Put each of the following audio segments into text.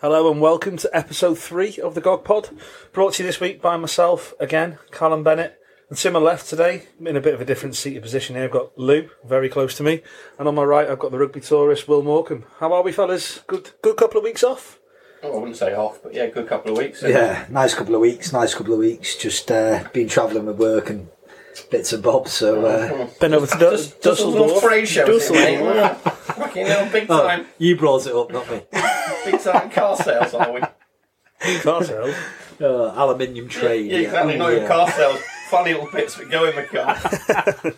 Hello and welcome to episode three of the GOG Pod, brought to you this week by myself again, Callum Bennett, and to my left today, in a bit of a different seated position here, I've got Lew, very close to me, and on my right I've got the rugby tourist Will Morecambe. How are we, fellas? Good, good couple of weeks off. Oh, I wouldn't say off, but yeah, good couple of weeks. Yeah, nice couple of weeks. Nice couple of weeks. Just uh, been travelling with work and bits and bobs. So uh, Been over to Du- Just, just a little Dusseldorf. trade show, Dusseldorf. Fucking hell, big oh, time, you brought it up, not me. big time car sales, are we? Car sales. Uh, aluminium trade. Yeah, exactly. Ooh, Not even yeah. car sales. Funny little bits that go in the car.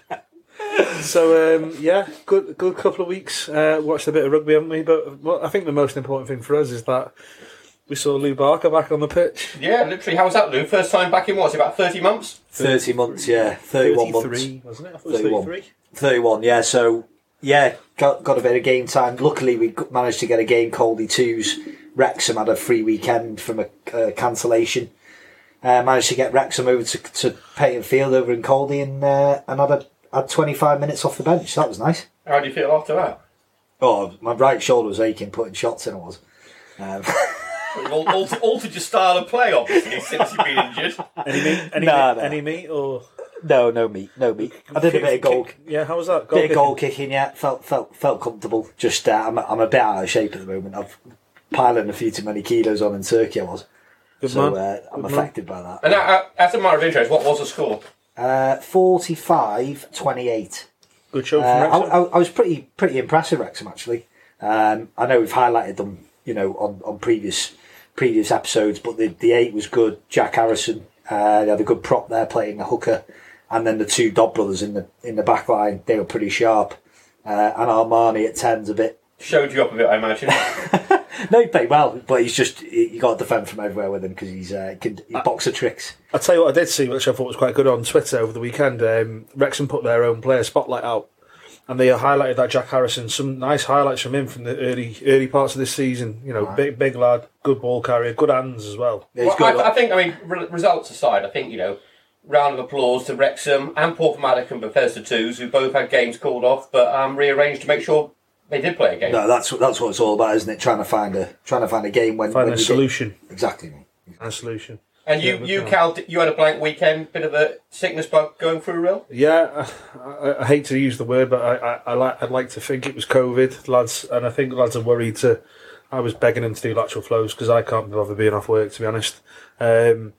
So um, yeah, good, good couple of weeks. Uh, watched a bit of rugby, haven't we? But well, I think the most important thing for us is that we saw Lew Barker back on the pitch. Yeah, literally. How was that, Lew? First time back in what's it, about thirty months? Thirty months, yeah, thirty-one months. Thirty-three, wasn't it? I thought it was 31. thirty-three. 31, yeah. So, yeah, got, got a bit of game time. Luckily, we managed to get a game called the twos. Wrexham had a free weekend from a uh, cancellation. Uh, managed to get Wrexham over to, to Payton Field over in Coldy and, uh, and had, a, had 25 minutes off the bench. That was nice. How do you feel after that? Oh, my right shoulder was aching putting shots in, it was. Um, You've altered, altered your style of play, obviously, since you've been injured. Any meat? Any, Nah, meat, nah. any meat or no, no meat, no meat. I did a bit of goal, Kick- Yeah, how was that? bit of goal kicking. Yeah, felt felt felt comfortable. Just uh, I'm I'm a bit out of shape at the moment. I've piling a few too many kilos on in Turkey. I was. Good So man. uh, I'm Good man. affected by that. And uh, as a matter of interest, what was the score? Uh, 45 28. Good show Uh, from I, I, I was pretty pretty impressed with Wrexham actually. Um, I know we've highlighted them, you know, on, on previous previous episodes, but the, the eight was good. Jack Harrison, uh, they had a good prop there playing the hooker, and then the two Dodd brothers in the in the back line, they were pretty sharp. Uh, and Armani at ten's a bit. Showed you up a bit, I imagine. No, he played well, but he's just you got to defend from everywhere with him because he's uh, can, he boxer tricks. I'll tell you what I did see, which I thought was quite good on Twitter over the weekend. Um, Wrexham put their own player spotlight out, and they highlighted that Jack Harrison. Some nice highlights from him from the early early parts of this season. You know, big big lad, good ball carrier, good hands as well. Yeah, Well, good. I, I think, I mean, re- results aside, I think, you know, round of applause to Wrexham and Porthmadog and Bethesda Twos, who both had games called off, but um, rearranged to make sure they did play a game. no, that's that's what it's all about, isn't it? Trying to find a trying to find a game when Find when a you get- solution. Exactly. mate. A solution. and you, Yeah, you but, Cal, you had a blank weekend, bit of a sickness bug going through, real? Yeah, I, I hate to use the word, but I, I, I like I'd like to think it was COVID, lads, and I think lads are worried to. I was begging them to do lateral flows because I can't bother being off work, to be honest. Um,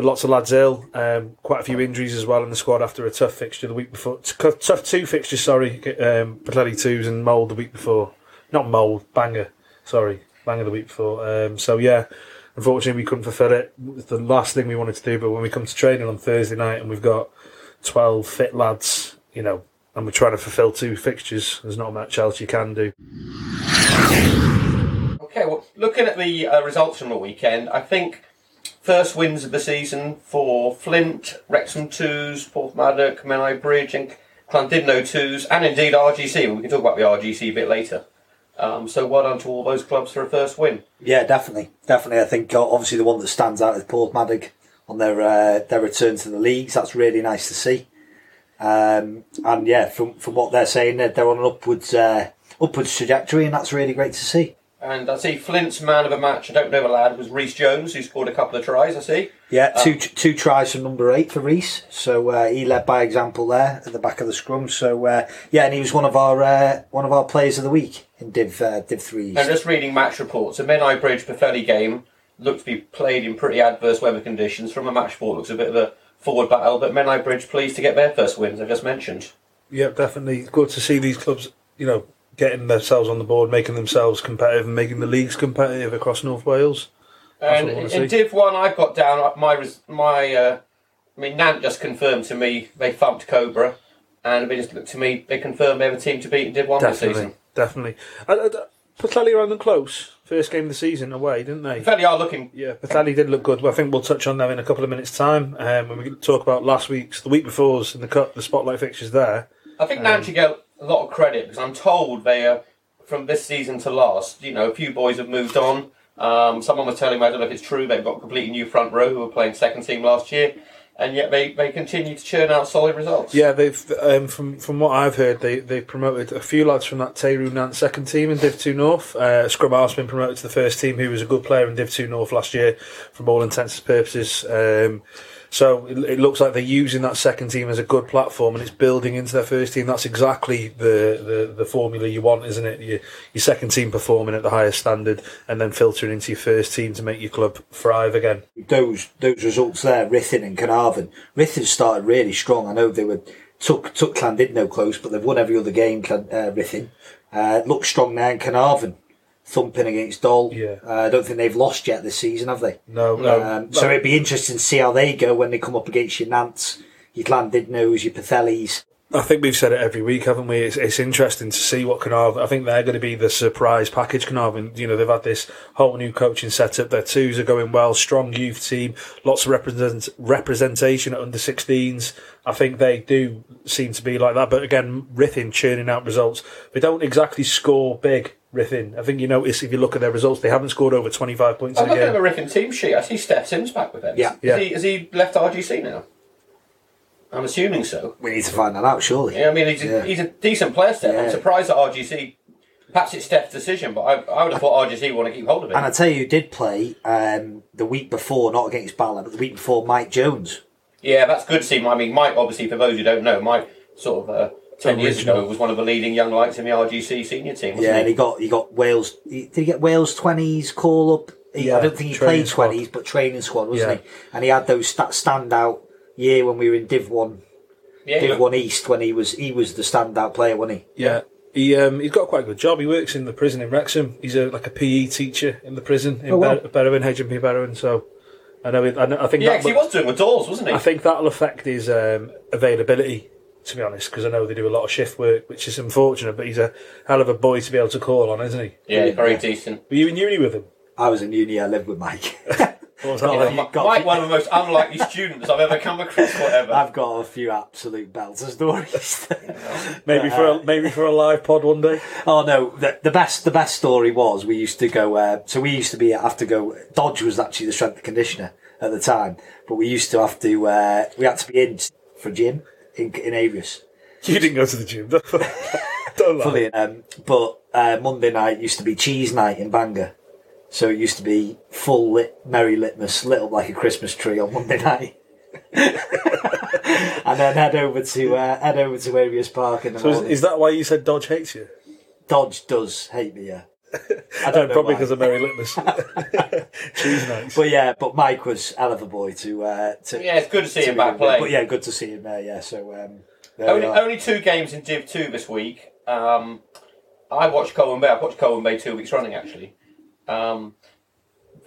but lots of lads ill, um, quite a few injuries as well in the squad after a tough fixture the week before. Tough two fixtures, sorry, um, twos and Mold the week before. Not Mold, Bangor, sorry, Bangor the week before. Um, so yeah, unfortunately we couldn't fulfil it. It's the last thing we wanted to do. But when we come to training on Thursday night and we've got 12 fit lads, you know, and we're trying to fulfil two fixtures. There's not much else you can do. Okay, well, looking at the uh, results from the weekend, I think first wins of the season for Flint, Wrexham Twos, Porthmadog, Menai Bridge, and Llandudno Twos, and indeed RGC. We can talk about the RGC a bit later. Um, so well done to all those clubs for a first win. Yeah, definitely, definitely. I think uh, obviously the one that stands out is Porthmadog on their uh, their return to the leagues. That's really nice to see. Um, and yeah, from from what they're saying, they're, they're on an upwards uh, upwards trajectory, and that's really great to see. And I see Flint's man of the match, I don't know the lad, was Reese Jones, who scored a couple of tries, I see. Yeah, two two tries from number eight for Reese. So uh, he led by example there at the back of the scrum. So uh, yeah, and he was one of our uh, one of our players of the week in Div uh, Div Three. And just reading match reports, the Menai Bridge Pwllheli game looked to be played in pretty adverse weather conditions. From a match report, looks a bit of a forward battle, but Menai Bridge pleased to get their first wins, I've just mentioned. Yeah, definitely. Good to see these clubs, you know, getting themselves on the board, making themselves competitive and making the leagues competitive across North Wales. That's And what I wanna in. Div 1, I've got down uh, my, my uh, I mean, Nant just confirmed to me they thumped Cobra, and they just looked to me, they confirmed they have a team to beat in Div 1 this Definitely, season. definitely. I, I, Pwllheli ran them close. First game of the season away, didn't they? Pwllheli are looking Yeah, Pwllheli did look good. I think we'll touch on them in a couple of minutes' time um, when we talk about last week's, the week before's, and the cut, the spotlight fixtures there. I think Nant should get a lot of credit because I'm told they are from this season to last. You know, a few boys have moved on. Um, someone was telling me, I don't know if it's true, they've got a completely new front row who were playing second team last year. and yet they, they continue to churn out solid results. Yeah, they've um, from from what I've heard, they they promoted a few lads from that Tehru Nant second team in Div Two North. Uh, Scrum has been promoted to the first team, who was a good player in Div Two North last year, from all intents and purposes. Um, so it, it looks like they're using that second team as a good platform, and it's building into their first team. That's exactly the the, the formula you want, isn't it? Your, your second team performing at the highest standard, and then filtering into your first team to make your club thrive again. those those results there, Ruthin and Carnarvon. Ruthin started really strong. I know they were took took Llandudno close, but they've won every other game. Uh, Ruthin uh, looks strong now. And Carnarvon thumping against Dol. Yeah. Uh, I don't think they've lost yet this season, have they? No, no. Um, so it'd be interesting to see how they go when they come up against your Nants, your Llandudnos, your Pwllhelis. I think we've said it every week, haven't we? It's, it's interesting to see what Carnarvon. I think they're going to be the surprise package. Carnarvon, you know, they've had this whole new coaching setup. Their twos are going well. Strong youth team, lots of represent, representation at under 16s. I think they do seem to be like that. But again, Ruthin churning out results. They don't exactly score big. Ruthin. I think you notice if you look at their results, they haven't scored over 25 points I'm in a looking at game. the Ruthin team sheet. I see Steph Sims back with them. Yeah. Is, Yeah. He, has he left RGC now? I'm assuming so. We need to find that out, surely. Yeah, I mean, he's a, Yeah. he's a decent player, Steph. I'm surprised that RGC. Perhaps it's Steph's decision, but I, I would have thought RGC want to keep hold of him. And I tell you, who did play um, the week before, not against Bala, but the week before, Mike Jones. Yeah, that's good to see. I mean, Mike, obviously, for those who don't know, Mike sort of uh, ten years ago was one of the leading young lights in the RGC senior team. Wasn't Yeah, he? and he got he got Wales. Did he get Wales twenties call up? He, Yeah, I don't think he played squad. twenties, but training squad wasn't Yeah. he? And he had those that standout year when we were in Div One, yeah, Div look- One East when he was he was the standout player, wasn't he? Yeah. He um, he's got quite a good job. He works in the prison in Wrexham. He's a like a PE teacher in the prison in Oh, wow. Ber- Berwyn, HMP Berwyn. So I know. It, I, know I think yeah, that, 'cause he was doing with Dawes, wasn't he? I think that'll affect his um, availability. To be honest, because I know they do a lot of shift work, which is unfortunate. But he's a hell of a boy to be able to call on, isn't he? yeah, he's very decent. Were you in uni with him? I was in uni. I lived with Mike. What was that Yeah, like? you Mike, got- Mike, one of the most unlikely students I've ever come across. Whatever. I've got a few absolute belter stories. Maybe for a, maybe for a live pod one day. Oh no, the, the best the best story was we used to go. Uh, so we used to be have to go. Dodge was actually the strength and conditioner at the time, but we used to have to. Uh, we had to be in for gym in in Eirias. You didn't go to the gym. Don't, don't lie. Fully, um, but uh, Monday night used to be cheese night in Bangor. So it used to be full lit, merry litmus, lit up like a Christmas tree on Monday night. and then head over to uh, head over to Eirias Park in the So is, morning. is that why you said Dodge hates you? Dodge does hate me, yeah. I don't know Probably because of Mary Litmus. Cheese nights. But yeah, but Mike was hell of a boy to. Uh, to yeah, it's good to see to him back with. playing. But yeah, good to see him there. Yeah, so um, there Only, only two games in Div 2 this week. Um, I watched Colwyn Bay. I've watched Colwyn Bay two weeks running, actually. Um,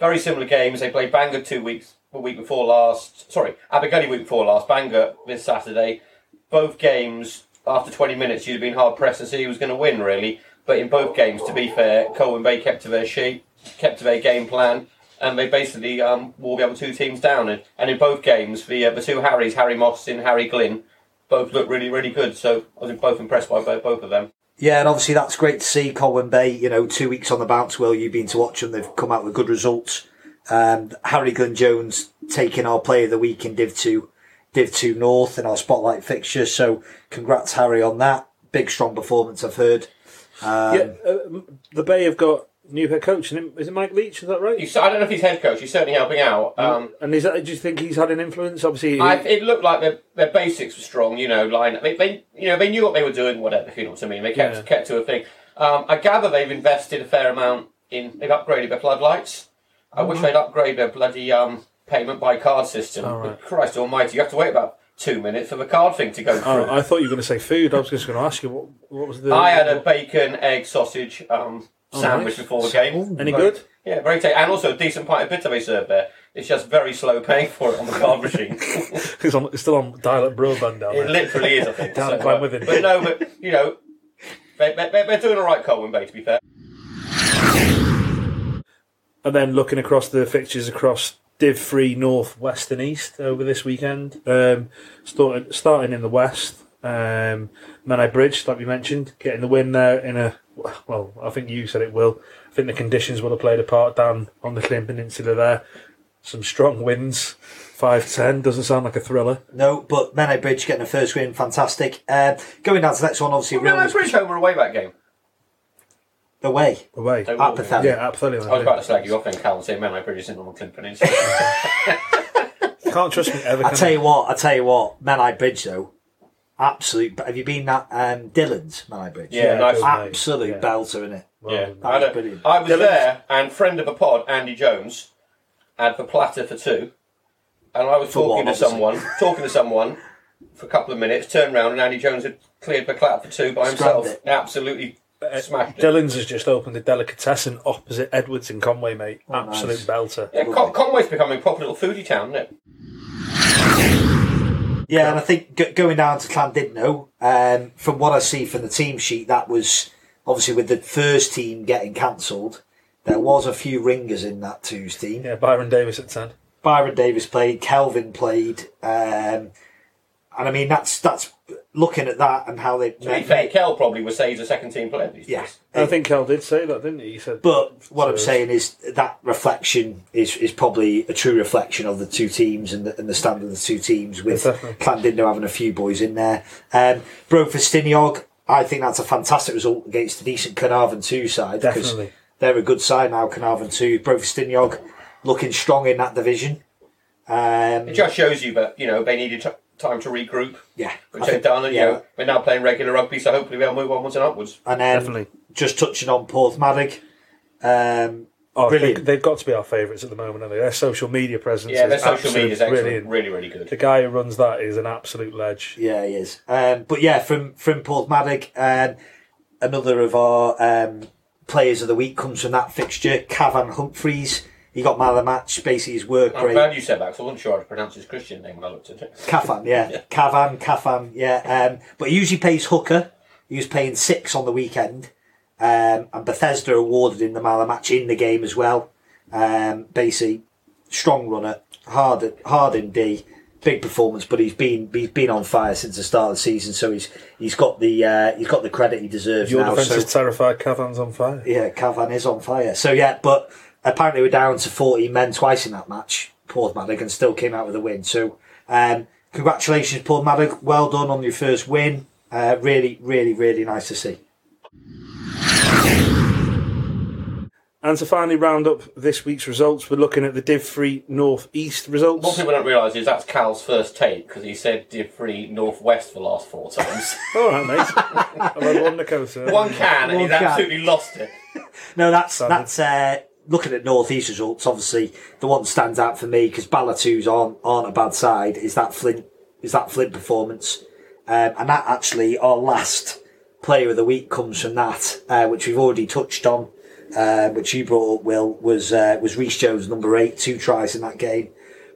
very similar games. They played Bangor two weeks, the week before last. Sorry, Abergele week before last. Bangor this Saturday. Both games, after 20 minutes, you'd have been hard pressed to see who was going to win, really. But in both games, to be fair, Colwyn Bay kept to their shape, kept to their game plan, and they basically um, wore the other two teams down. And, and in both games, the, uh, the two Harrys, Harry Moss and Harry Glynn, both looked really, really good. So I was both impressed by both of them. Yeah, and obviously that's great to see Colwyn Bay. You know, two weeks on the bounce. Will you've been to watch them? They've come out with good results. Um, Harry Glenn Jones taking our Player of the Week in Div Two, Div Two North in our spotlight fixture. So congrats Harry on that big strong performance. I've heard. Um, yeah, uh, the Bay have got new head coach. And is it- Is it Mike Leach? Is that right? He's, I don't know if he's head coach. He's certainly helping out. Um, and is that, do you think he's had an influence? Obviously, I, it looked like their, their basics were strong. You know, line they, they you know they knew what they were doing. Whatever, if you know what I mean. They kept Yeah. kept to a thing. Um, I gather they've invested a fair amount in. They've upgraded their floodlights. I wish they'd upgrade their bloody um, payment by card system. Oh, right. Christ Almighty! You have to wait about two minutes for the card thing to go through. oh, I thought you were going to say food. I was just going to ask you what, what was the. I had a bacon, egg, sausage um, Oh, sandwich nice. before the game. Any Very- good? Yeah, very tasty. And also a decent pint of bitter they serve there. It's just very slow paying for it on the card machine. It's, on, it's still on dial-up broadband down it literally is, I think. Down So, Clan uh, Within. But no, but, you know, they, they, they're doing all right, Colwyn Bay, to be fair. And then looking across the fixtures across Div 3 North, West and East over this weekend. Um, starting, starting in the West, um, Menai Bridge, like we mentioned, getting the win there in a, well, I think you said it will. I think the conditions will have played a part down on the Llyn Peninsula there. Some strong winds. Five ten doesn't sound like a thriller. No, but Menai Bridge getting a first win, fantastic. Uh, going down to the next one, obviously, Well, Real no, Bridge home or away that game. away. Away. They At will Yeah, absolutely. I was about to slag you off then, Cal, and say Menai Bridge isn't on the Llyn Peninsula. Can't trust me ever. I tell I? you what, I tell you what, Menai Bridge though, absolute. Have you been at um, Dylan's Menai Bridge? Yeah, nice. good, mate. absolute Yeah. belter, isn't it? Well, yeah. That I, was brilliant. I was Dylan- there, and friend of a pod, Andy Jones, had the platter for two, and I was For talking one, to obviously. someone, talking to someone for a couple of minutes, turned round, and Andy Jones had cleared the platter for two by himself. Absolutely smashed it. Dylan's has just opened a delicatessen opposite Edwards in Conway, mate. Oh, Absolute nice. belter. Yeah, Con- Conway's becoming a proper little foodie town, isn't it? Yeah, and I think g- going down to Llandudno, um, from what I see from the team sheet, that was obviously with the first team getting cancelled. There was a few ringers in that twos team. Yeah, Byron Davis at ten. Byron Davis played, Kelvin played, um, and I mean that's that's looking at that and how they. To be fair, Kel probably would say he's a second team player these Yeah. days. I think Kel did say that, didn't he? He said. But what I'm saying is that reflection is, is probably a true reflection of the two teams and the, and the standard of the two teams with Definitely. Llandudno having a few boys in there. Um, Bro Ffestiniog, I think that's a fantastic result against a decent Carnarvon 2 side. 'cause Definitely. They're a good side now, Carnarvon 2. Bro Ffestiniog looking strong in that division. Um, It just shows you that you know they needed t- time to regroup, yeah. which I they've done, and yeah. you know we're now playing regular rugby, so hopefully they'll move onwards and upwards. And then Definitely. just touching on Porthmadog. Um, Oh, Brilliant. They, they've got to be our favourites at the moment, haven't they? Their social media presence Yeah, their is social media is excellent, brilliant. really, really good. The guy who runs that is an absolute ledge. Yeah, he is. Um, but yeah, from from Porthmadog, um, another of our um, players of the week comes from that fixture. Cavan Humphreys. He got man of the match. Basically, his work I'm rate. glad you said that because I wasn't sure how to pronounce his Christian name when I looked at it. Cavan, yeah. Cavan, Cavan, yeah. Um, but he usually pays hooker. He was paying six on the weekend. Um, and Bethesda awarded him the man of the match in the game as well. Um, basically, strong runner, hard, hard in D, big performance. But he's been he's been on fire since the start of the season. So he's he's got the uh, he's got the credit he deserves Your now. defence So is terrified. Cavan's on fire. yeah, Cavan is on fire. So yeah, but apparently we're down to 14 men twice in that match, Porthmadog, and still came out with a win. So um, congratulations, Porthmadog. Well done on your first win. Uh, really, really, really nice to see. And to finally round up this week's results, we're looking at the Div 3 North East results. What results. people don't realise is that's Cal's first take because he said Div 3 North West for the last four times. All right, mate. I've had one Dakota. One can and One he's can. absolutely lost it. No, that's Standard. that's uh, looking at North East results. Obviously, the one that stands out for me because Ballatu's aren't aren't a bad side. Is that Flint? Is that Flint performance? Um, and that actually our last player of the week comes from that, uh, which we've already touched on. Uh, which you brought up, Will, was uh, was Reece Jones number eight, two tries in that game,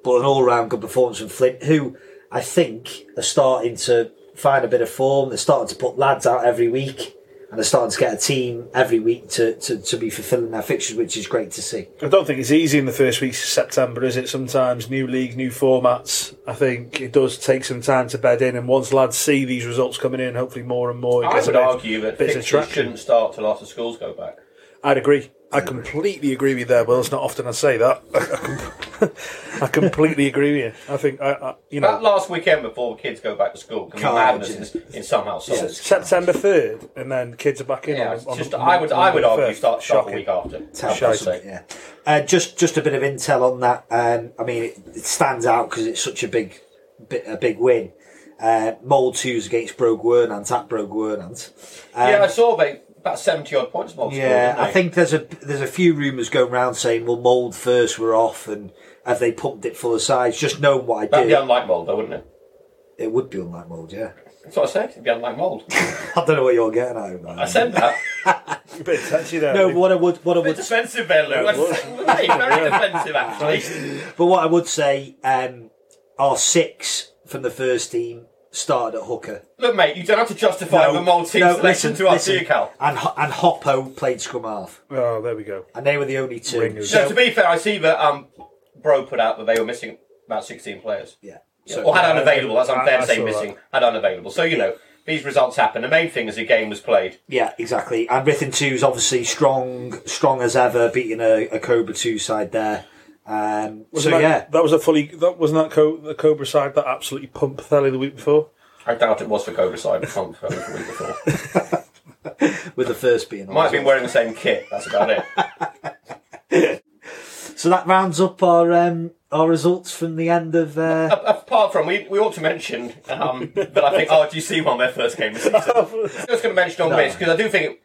but an all round good performance from Flint, who I think are starting to find a bit of form. They're starting to put lads out every week, and they're starting to get a team every week to, to, to be fulfilling their fixtures, which is great to see. I don't think it's easy in the first weeks of September, is it? Sometimes new league, new formats. I think it does take some time to bed in, and once lads see these results coming in, hopefully more and more, it I would a bit- argue that bits fixtures shouldn't start till after schools go back. I'd agree. I completely agree with you there, Will. It's not often I say that. I completely agree with you. I think, I, I, you That last weekend before the kids go back to school can be madness in, in some households. September 3rd, and then kids are back in. Yeah, on, on just the- I would I would argue 5th. start start the week after. Ten I'd percent, say. yeah. Uh, just just a bit of intel on that. Um, I mean, it, it stands out because it's such a big, bit, a big win. Uh, Mold twos against Brogue Wernant at Brogue Wernant. Um, yeah, I saw they about seventy odd points more. yeah, I think there's a there's a few rumours going around saying, well, Mold first were off, and have they pumped it full of sides? Just knowing what I that'd be did, unlike mold, though, wouldn't it? it would be unlike Mold. Yeah, That's what I said. It'd be unlike mold. I don't know what you're getting at. Man. I said that. A bit touchy there. no, what I would what I would defensive there, Lew. Very defensive, actually. But what I would say, um, our six from the first team started at hooker. Look, mate, you don't have to justify the mold team no, selection listen, to us, listen. do Cal? And and Hoppo played scrum half, Oh, there we go. and they were the only two. Ringers. So, So, to be fair, I see that um, Bro put out that they were missing about 16 players. yeah. Yeah, So, or had unavailable, that's unfair I to say saw missing, had unavailable. So, you know, these results happen. The main thing is the game was played. yeah, exactly. And Ruthin two is obviously strong, strong as ever, beating a, a Cobra two side there. Um, so that, yeah, that was a fully. That wasn't that Co- the Cobra side that absolutely pumped Thelly the week before. I doubt it was for Cobra Side from the week before. with the first being. Might have been wearing the same kit. That's about it. So that rounds up our um, our results from the end of. Uh, Apart from, we, we ought to mention um, that I think RGC won their first game of the season. I was just going to mention on this because I do think it,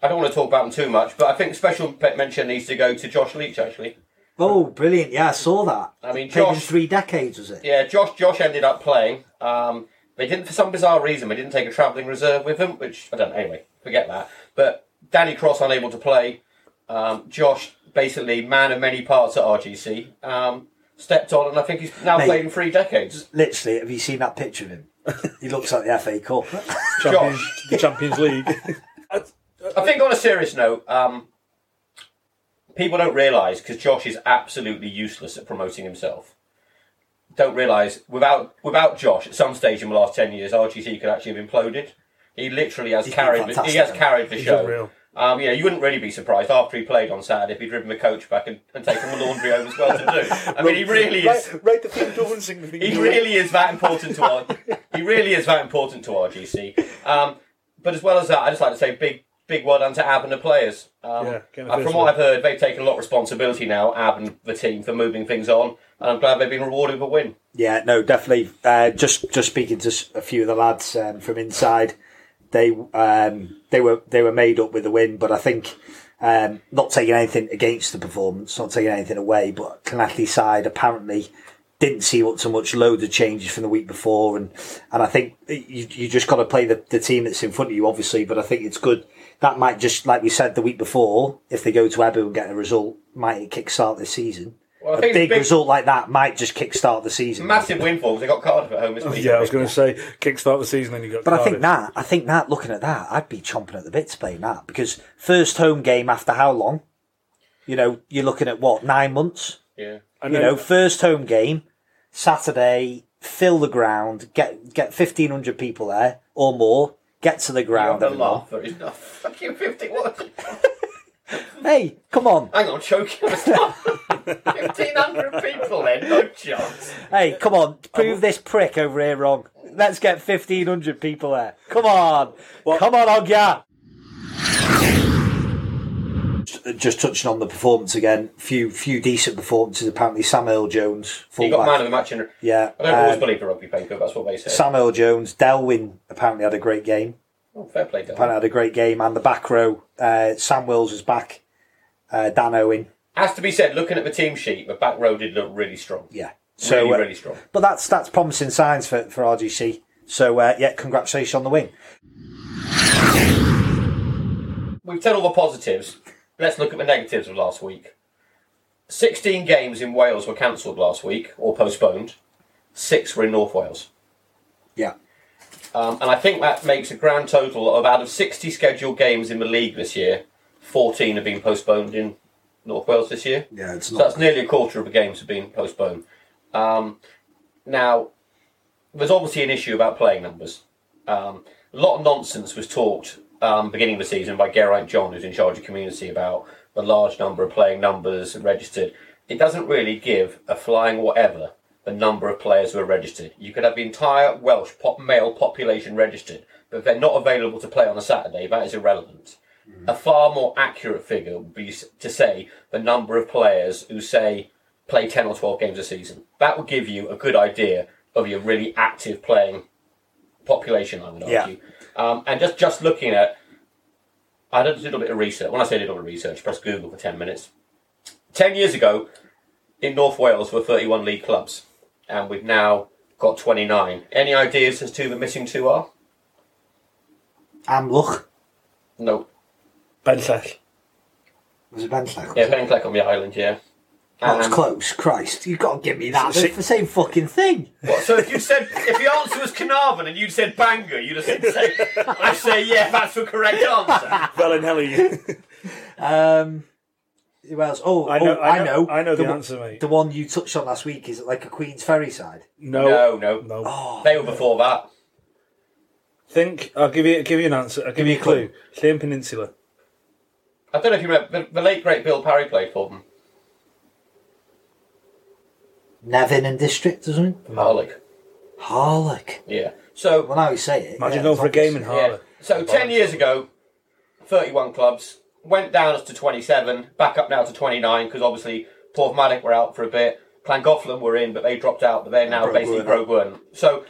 I don't want to talk about them too much, but I think special pe- mention needs to go to Josh Leach actually. Oh, brilliant! Yeah, I saw that. I mean, Played in Josh- three decades, was it? Yeah, Josh Josh ended up playing. Um, they didn't, for some bizarre reason, they didn't take a travelling reserve with them, which I don't know. Anyway, forget that. But Danny Cross unable to play. Um, Josh, basically man of many parts at RGC, um, stepped on, and I think he's now Mate. played in three decades. Literally, have you seen that picture of him? he looks like the FA Cup. Champions, the Champions League. I think on a serious note, um, people don't realise because Josh is absolutely useless at promoting himself. Don't realise without without Josh at some stage in the last ten years, RGC could actually have imploded. He literally has He's carried. The, he has carried the He's show. unreal. Um, you you wouldn't really be surprised after he played on Saturday if he'd driven the coach back and, and taken the laundry home as well to do. I mean, he really is. Right, right the doesn't thing. He really is that important to our. he really is that important to RGC. Um, but as well as that, I just like to say big, big well done to Ab and the players. Um, Yeah, getting uh, from what. I've heard, they've taken a lot of responsibility now, Ab and the team, for moving things on, and I'm glad they've been rewarded with a win. Yeah, no, definitely. Uh, just just speaking to a few of the lads um, from inside, they um, they were they were made up with the win, but I think um, not taking anything against the performance, not taking anything away, but Llanelli side apparently didn't see what so much loads of changes from the week before, and and I think you you just got to play the, the team that's in front of you, obviously. But I think it's good. That might just like we said the week before, if they go to Ebbw and get a result, might kickstart this season. Well, I a think it's big, a big- result like that might just kickstart the season. Massive win for them. They got Cardiff at home this week. Yeah, I was going to say kickstart the season, then you got. But I think that, I think that, looking at that, I'd be chomping at the bit to play that because first home game after how long? You know, you're looking at what nine months. Yeah. And You know, first home game, Saturday, fill the ground, get get fifteen hundred people there or more, get to the ground. have a everyone. laugh. There is no fucking 50. What? Hey, come on! Hang on, choking. 1,500 people then, no chance. Hey, come on! Prove this prick over here wrong. Let's get fifteen hundred people there. Come on, come on, Ogya. Just touching on the performance again, few few decent performances. Apparently, Sam Samuel Jones, He got man of the match in. Yeah, I don't always um, believe the rugby paper, that's what they say. Sam Samuel Jones, Delwyn apparently had a great game. Oh, fair play, Dan. Apparently had a great game, and the back row, uh, Sam Wills was back. Uh, Dan Owen, Has to be said, looking at the team sheet, the back row did look really strong. yeah. So, really, uh, really strong. but that's that's promising signs for for RGC. So uh, yeah, congratulations on the win. We've said all the positives. Let's look at the negatives of last week. 16 games in Wales were cancelled last week, or postponed. Six were in North Wales. Yeah, Um, and I think that makes a grand total of out of 60 scheduled games in the league this year, 14 have been postponed in North Wales this year. yeah, it's not. So that's nearly a quarter of the games have been postponed. Um, now, there's obviously an issue about playing numbers. Um, a lot of nonsense was talked um, beginning of the season by Geraint John, who's in charge of community, about the large number of playing numbers registered. It doesn't really give a flying whatever the number of players who are registered. You could have the entire Welsh pop male population registered, but if they're not available to play on a Saturday, that is irrelevant. A far more accurate figure would be to say the number of players who say play 10 or 12 games a season. That would give you a good idea of your really active playing population, I would Yeah. Argue. Um, and just, just looking at, I did a little bit of research. When I say a little bit of research, press Google for 10 minutes. 10 years ago, in North Wales were 31 league clubs, and we've now got 29. Any ideas as to who the missing two are? Amlwch No. Benllech. was it Benllech? Yeah, Penclec on the island, yeah. That was Um, close. Christ, you've got to give me that. Si- It's the same fucking thing. What, so if you said if the answer was Carnarvon and you'd said Bangor, you'd have said I say yeah, that's the correct answer. Felinheli. Um, who else? Oh, I know- oh, I know- I know the one- answer, mate. The one you touched on last week is it like a Queen's Ferry side? no. No, no. No. Oh, They were before that. Think. I'll give you. Give you an answer. I'll give you a clue. Llyn Peninsula. I don't know if you remember the, the late great Bill Parry played for them. Nevin and District, doesn't it? Harlech. Harlech. Yeah. So Well, now you say it. Imagine yeah, going for a it's game in obvious. Yeah. Harley. So ten years ago, thirty-one clubs went down to twenty-seven, back up now to twenty-nine because obviously Porthmadog were out for a bit. Llangollen were in, but they dropped out. But they're now Broke basically weren't. So,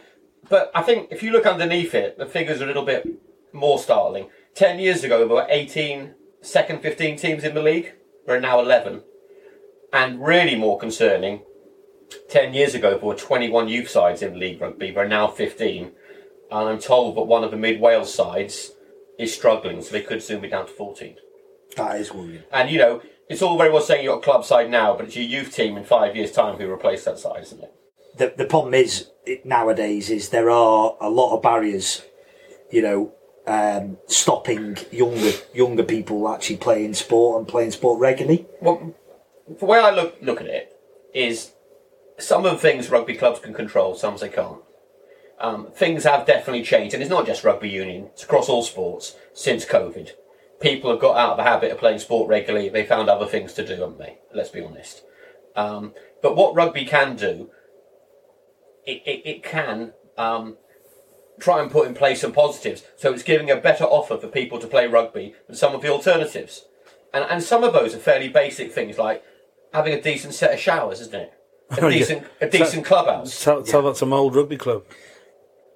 but I think if you look underneath it, the figures are a little bit more startling. Ten years ago, there were 18 second 15 teams in the league. There are now 11, and really more concerning. 10 years ago, there were 21 youth sides in league rugby. There are now 15 and I'm told that one of the mid Wales sides is struggling, so they could soon be down to 14. That is worrying. And you know, it's all very well saying you're a club side now, but it's your youth team in five years' time who replace that side, isn't it? The, the problem is nowadays is there are a lot of barriers, you know, um, stopping younger younger people actually playing sport and playing sport regularly. Well, the way I look look at it is some of the things rugby clubs can control, some they can't. Um, things have definitely changed, and it's not just rugby union; it's across all sports since COVID. People have got out of the habit of playing sport regularly. They found other things to do, haven't they? Let's be honest. Um, but what rugby can do, it, it, it can um, try and put in place some positives. So it's giving a better offer for people to play rugby than some of the alternatives. And, and some of those are fairly basic things like having a decent set of showers, isn't it? A Oh, decent, a decent clubhouse. Tell, tell that to my old rugby club.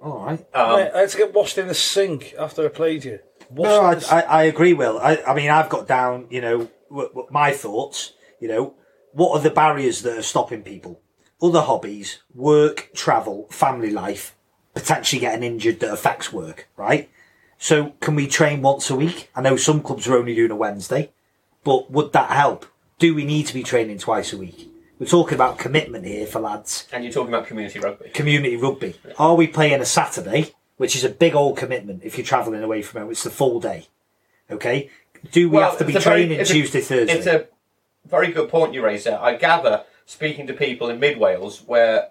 All right. Um, Mate, I had to get washed in the sink after I played you. Washed No, in I, the I, I agree, Will. I, I mean, I've got down, you know, w- w- my thoughts. You know, what are the barriers that are stopping people? Other hobbies, work, travel, family life, potentially getting injured that affects work, right? So, can we train once a week? I know some clubs are only doing a Wednesday, but would that help? Do we need to be training twice a week? We're talking about commitment here for lads and you're talking about community rugby. community rugby. Are we playing a Saturday, which is a big old commitment if you're travelling away from home? It's the full day. Okay. Do we Well, have to be a very- training a- Tuesday, Thursday? It's a very good point you raise there. I gather, speaking to people in mid Wales, where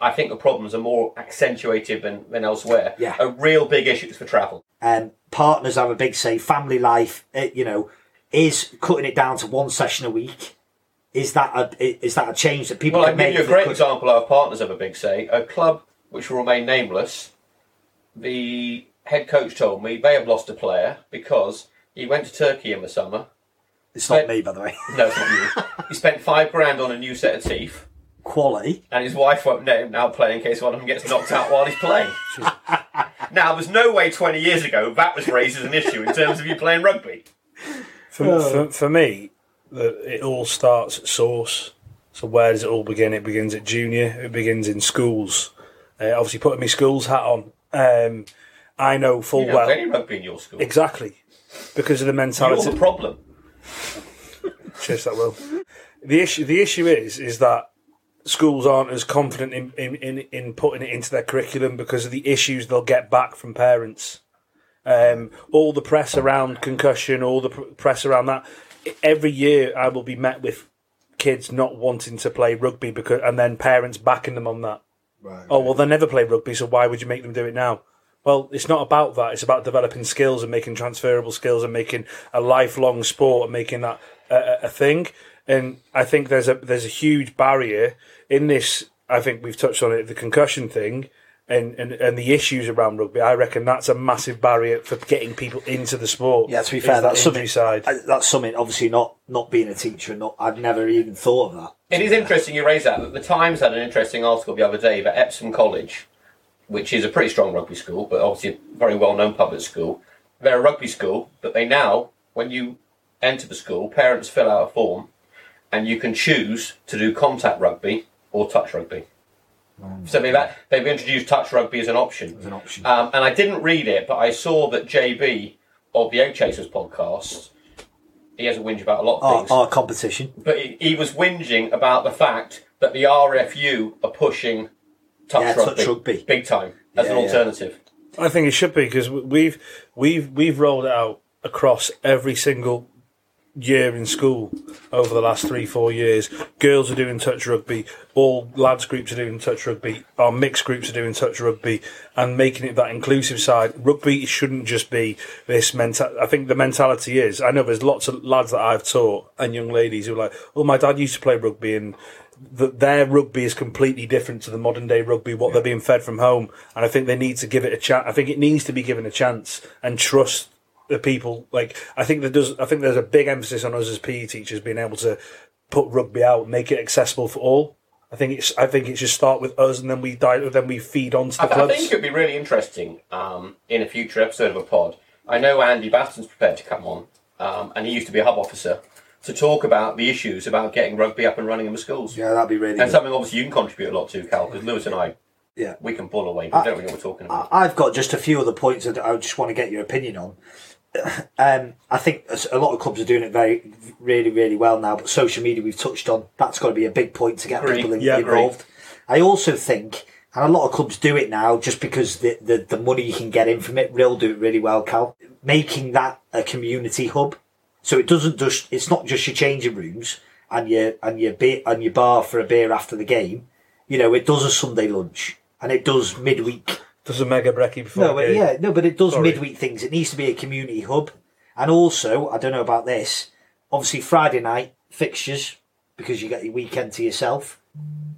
I think the problems are more accentuated than, than elsewhere, Yeah. a real big issue is for travel. um, partners have a big say. Family life, eh, you know, is cutting it down to one session a week. Is that a is that a change that people Well, I can can give make? you a great could- example. Our partners have a big say. A club which will remain nameless. The head coach told me they have lost a player because he went to Turkey in the summer. It's not me, by the way. No, it's not you. he spent five grand on a new set of teeth, Quality. and his wife won't let him now play in case one of them gets knocked out while he's playing. now, there's no way 20 years ago that was raised as an issue in terms of you playing rugby. For, for, for me, the, it all starts at source. So where does it all begin? It begins at junior. It begins in schools. Uh, obviously, putting my schools hat on, um, I know full You don't well any rugby in your school. exactly because of the You're mentality. the problem. Cheers, that will. The issue, the issue is, is that schools aren't as confident in, in, in, in putting it into their curriculum because of the issues they'll get back from parents. Um, all the press around concussion, all the pr- press around that. Every year, I will be met with kids not wanting to play rugby because, and then parents backing them on that. Right. Oh well, they never play rugby, so why would you make them do it now? Well, it's not about that. It's about developing skills and making transferable skills and making a lifelong sport and making that a, a- a thing. And I think there's a there's a huge barrier in this. I think we've touched on it, the concussion thing. And, and, and the issues around rugby, I reckon that's a massive barrier for getting people into the sport. Yeah, to be fair, that's something. side. I- That's something. Obviously, not not being a teacher. Not. I've never even thought of that. It is interesting you raise that. The Times had an interesting article the other day that Epsom College, which is a pretty strong rugby school, but obviously a very well known public school, they're a rugby school, but they now, when you enter the school, parents fill out a form and you can choose to do contact rugby or touch rugby. So they've, they've introduced touch rugby as an option. As an option. Um, and I didn't read it, but I saw that JB of the Egg Chasers podcast, he has a whinge about a lot of Our, things our competition. but he, he was whinging about the fact that the RFU are pushing touch, Yeah, touch rugby, rugby. big time as Yeah, an yeah. alternative. I think it should be because we've we've we've rolled it out across every single year in school over the last three four years. Girls are doing touch rugby. All lads groups are doing touch rugby. Our mixed groups are doing touch rugby, and making it that inclusive side. Rugby shouldn't just be this mental. I think the mentality is. I know there's lots of lads that I've taught and young ladies who are like, "Oh, my dad used to play rugby and." that their rugby is completely different to the modern day rugby, what they're being fed from home. And I think they need to give it a chance. I think it needs to be given a chance and trust the people. Like, I think there does, I think there's a big emphasis on us as PE teachers being able to put rugby out, and make it accessible for all. I think it's, I think it should start with us and then we die, then we feed on to the I, I think it would be really interesting um, in a future episode of a pod. I know Andy Baston's prepared to come on, um, and he used to be a hub officer, to talk about the issues about getting rugby up and running in the schools. Yeah, that'd be really And good. something obviously you can contribute a lot to, Cal, because Lewis and I, Yeah. we can pull away, but we don't know what we're talking about. I- I've got just a few other points that I just want to get your opinion on. Um, I think a lot of clubs are doing it very, really, really well now. But social media, we've touched on, that's got to be a big point to get Agree. people in, Yeah, agree. involved. I also think, and a lot of clubs do it now, just because the, the the money you can get in from it. Real do it really well, Cal. Making that a community hub, so it doesn't just it's not just your changing rooms and your and your beer and your bar for a beer after the game. You know, it does a Sunday lunch and it does midweek There's a mega brekkie before. no, but game. yeah, no, but it does Sorry. midweek things. It needs to be a community hub, and also I don't know about this. Obviously, Friday night fixtures because you get your weekend to yourself.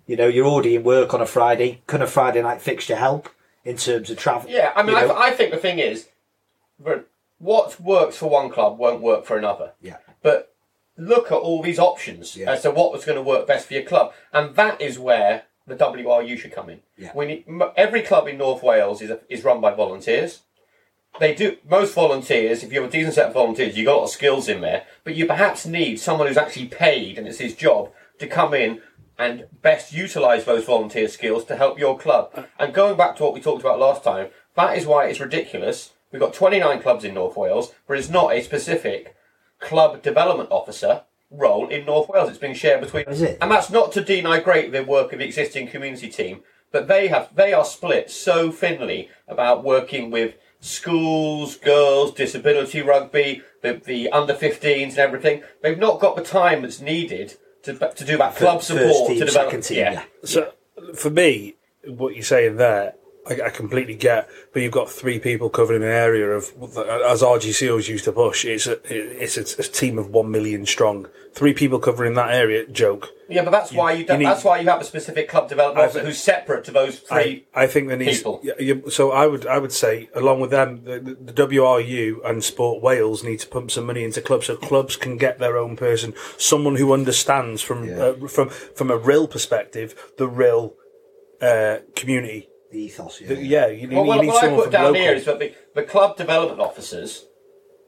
You know, you're already in work on a Friday. Can a Friday night fixture help in terms of travel? Yeah, I mean, you I, know? I think the thing is, but what works for one club won't work for another. yeah, But look at all these options Yeah. as to what was going to work best for your club, and that is where the WRU should come in. Yeah. We need, every club in North Wales is is run by volunteers. They do most volunteers. If you have a decent set of volunteers, you've got a lot of skills in there. But you perhaps need someone who's actually paid and it's his job to come in and best utilise those volunteer skills to help your club. Uh. And going back to what we talked about last time, that is why it's ridiculous. We've got 29 clubs in North Wales, but it's not a specific club development officer role in North Wales. It's being shared between, oh, Is it? and that's not to denigrate the work of the existing community team, but they have they are split so thinly about working with schools, girls, disability rugby, the, the under 15s and everything. They've not got the time that's needed to to do that club First support team, to develop. second team, yeah. So for me, what you're saying there, I, I completely get. But you've got three people covering an area of, as RGC always used to push. It's a it's a, a team of one million strong. Three people covering that area. Joke. Yeah, but that's why you, don't, need- that's why you have a specific club development officer who's separate to those three. I, I think there needs. people. Yeah, you- so I would I would say along with them, the, the WRU and Sport Wales need to pump some money into clubs so clubs can get their own person, someone who understands from uh, from from a real perspective the real uh, community. The ethos. Yeah, The- yeah, you, need- Well, you what, need what I put down local. here is that the, the club development officers,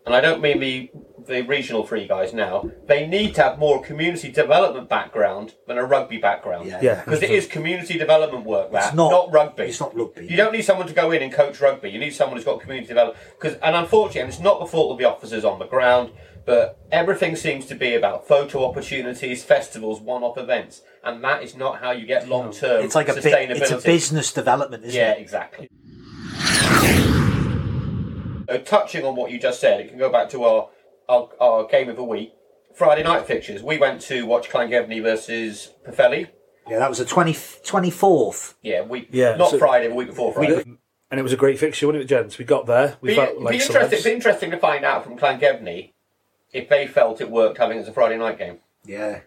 and I don't mean the the regional three guys now, they need to have more community development background than a rugby background. Yeah. Yeah. Because it is community development work, that, It's not- rugby. it's not rugby. You don't need someone to go in and coach rugby. You need someone who's got community development. Because, and unfortunately, and it's not the fault of the officers on the ground, but everything seems to be about photo opportunities, festivals, one-off events, and that is not how you get long-term it's like a sustainability. bit, it's a business development, isn't Yeah, it? exactly. Uh, touching on what you just said, it can go back to our, our, our game of the week. Friday night fixtures. We went to watch Llangefni versus Pwllheli. Yeah, that was the 20, 24th. Yeah, week. Yeah, not so- Friday, the week before Friday. and it was a great fixture, wasn't it, gents? We got there. We Be, felt be interesting, celebs. be interesting to find out from Llangefni if they felt it worked having it as a Friday night game. Yeah.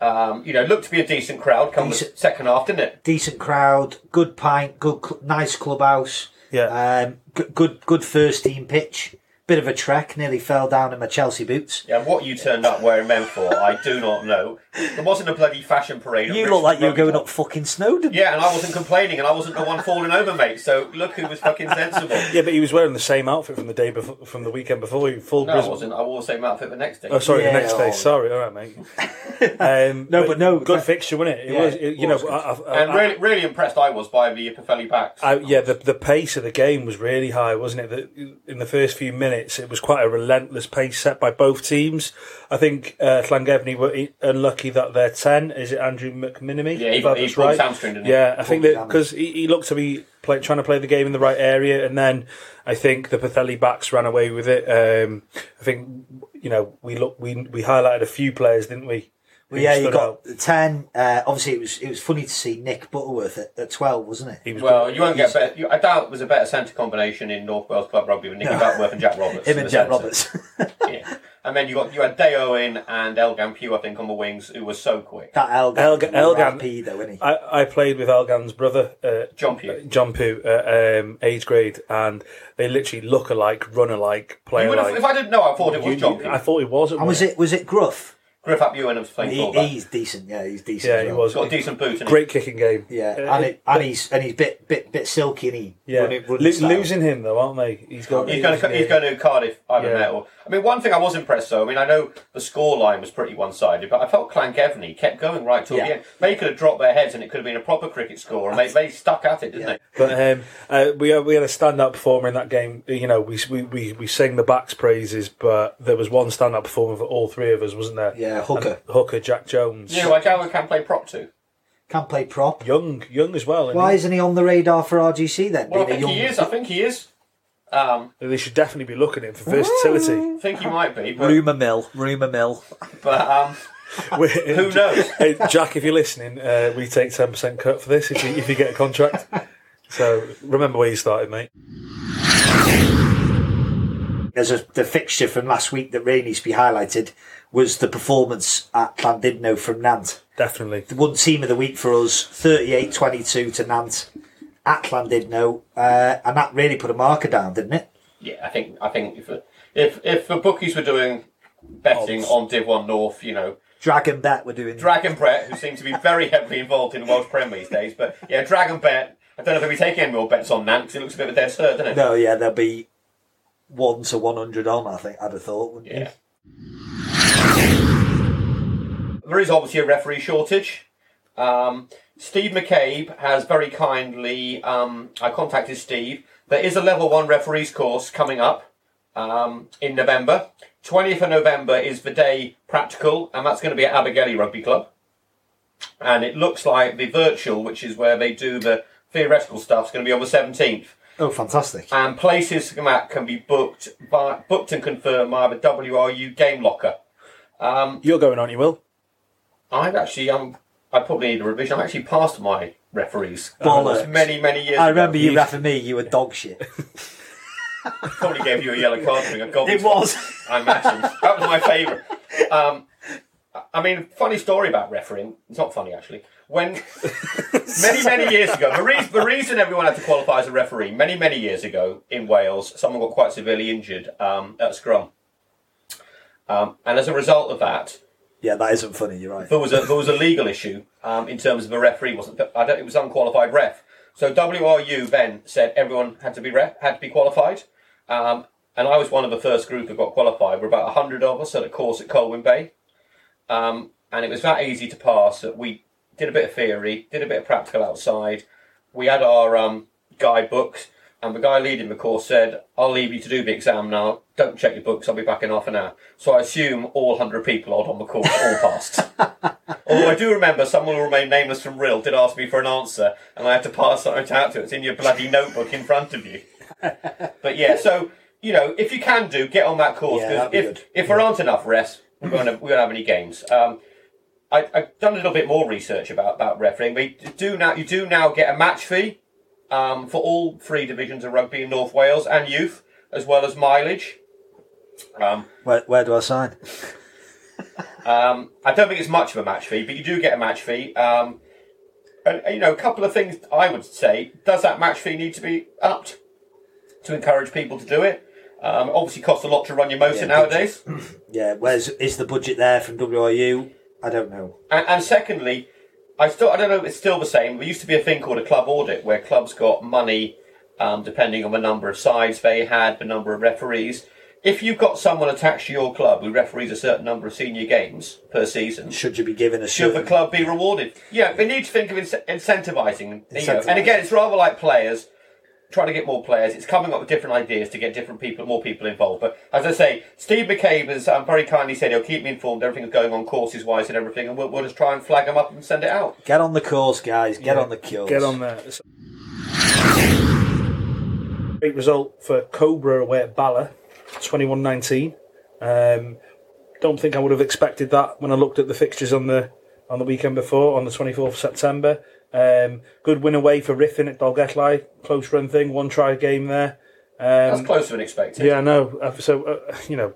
Um, you know, looked to be a decent crowd come the second half, didn't it? Decent crowd, good pint, good, cl- nice clubhouse. Yeah. Um, good, good, good first team pitch. Bit of a trek. Nearly fell down in my Chelsea boots. Yeah, what you turned up wearing them for, I do not know. There wasn't a bloody fashion parade. You Richmond look like you were going up fucking Snowdon. Yeah, and I wasn't complaining, and I wasn't the one falling over, mate. So look who was fucking sensible. Yeah, but he was wearing the same outfit from the day before, from the weekend before. He full No, I wasn't. I wore the same outfit the next day. Oh, sorry, Yeah, the next day. oh. Sorry, all right, mate. Um, No, but no, good that- fixture, wasn't it? It Yeah, was, it, you was know, good. I, I, and I- really, really impressed I was by the Pwllheli backs. I, yeah, the the pace of the game was really high, wasn't it? The, in the first few minutes, it was quite a relentless pace set by both teams. I think uh, Llangefni were unlucky that their ten is it Andrew McMinimy? Yeah, he- If I he was pulled his hamstring, didn't he? Yeah, I think that because he, he looked to be play, trying to play the game in the right area, and then I think the Pwllheli backs ran away with it. Um, I think you know we look we we highlighted a few players, didn't we? Well, yeah, you got out. ten. Uh, obviously, it was it was funny to see Nick Butterworth at, at twelve, wasn't it? He was well, you won't get better. You, I doubt there's a better centre combination in North Wales club rugby than Nicky Butterworth and Jack Roberts. Him and Jack centre. Roberts. Yeah. And then you got you had Deo in and Elgan Pugh, I think, on the wings, who was so quick. That Elgan, Elgan- Elgan- RP though, isn't he? I, I played with Elgan's brother, uh, John Pugh. John Pugh, uh, um, age grade, and they literally look alike, run alike, play You would have- alike. if I didn't know, I thought it was You- John you- Pugh. I thought it was. at and was it was it Gruff? Griff up Ewan was playing He, fullback. he's decent. Yeah, he's decent. Yeah, as he well. was. got a decent boot. And Great kicking game. Yeah, Uh, and, it, and he's and he's bit bit bit silky and he Yeah, running, running Lo- style. losing him though, aren't they? He's got. He's going to he's going to Cardiff either Yeah. met or I mean one thing I was impressed though I mean I know the score line was pretty one sided but I felt Llangefni kept going right till Yeah. the end they could have dropped their heads and it could have been a proper cricket score and they, they stuck at it didn't Yeah. they But um, uh, we had, we had a stand-up performer in that game. You know, we we we, we sang the backs praises, but there was one stand-up performer for all three of us, wasn't there? Yeah, Hooker. And Hooker, Jack Jones, Yeah, know like Gallagher can play prop too Can't play prop. young, young as well. Why and isn't he on the radar for RGC then? well I Being a think he is I think he is um, they should definitely be looking at him for versatility. I think he might be but, Rumour mill, rumour mill. but um, Who who knows Hey, Jack, if you're listening, uh, we take ten percent cut for this if you if you get a contract. So remember where you started, mate. There's a the fixture from last week that really needs to be highlighted was the performance at Llandudno from Nant. Definitely. The one team of the week for us, 38-22 to Nant at Llandudno, uh, and that really put a marker down, didn't it? yeah I think I think if if if the bookies were doing betting Odds. on Div 1 North you know Dragon Bet were doing Dragon Bet, who seems to be very heavily involved in the Welsh Prem these days. But yeah, Dragon Bet. I don't know if we take any more bets on Nant because it looks a bit of a dead cert, doesn't it? No, yeah, there'll be one to one hundred on. I think I'd have thought. Wouldn't Yeah. There is obviously a referee shortage. Um, Steve McCabe has very kindly. Um, I contacted Steve. There is a level one referees course coming up um, in November. 20th of November is the day practical, and that's going to be at Abergele Rugby Club. And it looks like the virtual, which is where they do the theoretical stuff, is going to be on the 17th. Oh, fantastic! And places from that can be booked by, booked and confirmed by the WRU Game Locker. Um, You're going on, you will. I've actually, um, I probably need a revision. I actually passed my referees Bollocks. many, many years I ago. remember you reffing me. You were dog shit. Probably gave you a yellow card for being a goblin. It was. I imagine. That was my favourite. Um, I mean, funny story about refereeing. It's not funny, actually. When many, many years ago, the, reason, the reason everyone had to qualify as a referee, many, many years ago in Wales, someone got quite severely injured um, at scrum. Um, and as a result of that, yeah, that isn't funny. You're right. there was a there was a legal issue um, in terms of a referee wasn't I don't, it was unqualified ref. So WRU then said everyone had to be ref had to be qualified, um, and I was one of the first group that got qualified. We're about hundred of us at a course at Colwyn Bay, um, and it was that easy to pass that we did a bit of theory, did a bit of practical outside. We had our um, guidebooks, and the guy leading the course said, "I'll leave you to do the exam now. Don't check your books. I'll be back in half an hour." So I assume all hundred people odd on the course all passed. Although I do remember someone who remained nameless from Rhyl did ask me for an answer, and I had to pass something out to it. It's in your bloody notebook in front of you. but yeah, so you know, if you can do, get on that course Yeah, if if there aren't enough rests, we're going to we won't have any games. Um, I, I've done a little bit more research about about refereeing. We do now you do now get a match fee um, for all three divisions of rugby in North Wales and youth, as well as mileage. Um, Where, where do I sign? um, I don't think it's much of a match fee, but you do get a match fee. Um, and you know, a couple of things I would say: does that match fee need to be upped to encourage people to do it? Um, obviously, costs a lot to run your motor Yeah, nowadays. Yeah, where's is the budget there from WRU? I don't know. And, and secondly, I still I don't know if it's still the same. There used to be a thing called a club audit where clubs got money um, depending on the number of sides they had, the number of referees. If you've got someone attached to your club who referees a certain number of senior games per season, Should you be given a should the club be rewarded? Yeah, they need to think of ince- incentivizing. You know. And again, it's rather like players trying to get more players. It's coming up with different ideas to get different people, more people involved. But as I say, Steve McCabe has um, very kindly said he'll keep me informed. Everything that's going on courses wise and everything, and we'll, we'll just try and flag them up and send it out. Get on the course, guys. Get Yeah, on the course. Get on there. Great result for Cobra away at Bala, 21-19. Um, don't think I would have expected that when I looked at the fixtures on the on the weekend before, on the 24th of September. Um, good win away for Ruthin at Dolgellau. Close run thing, one try game there. Um, That's closer than expected. yeah, I know. Uh, So, uh, you know,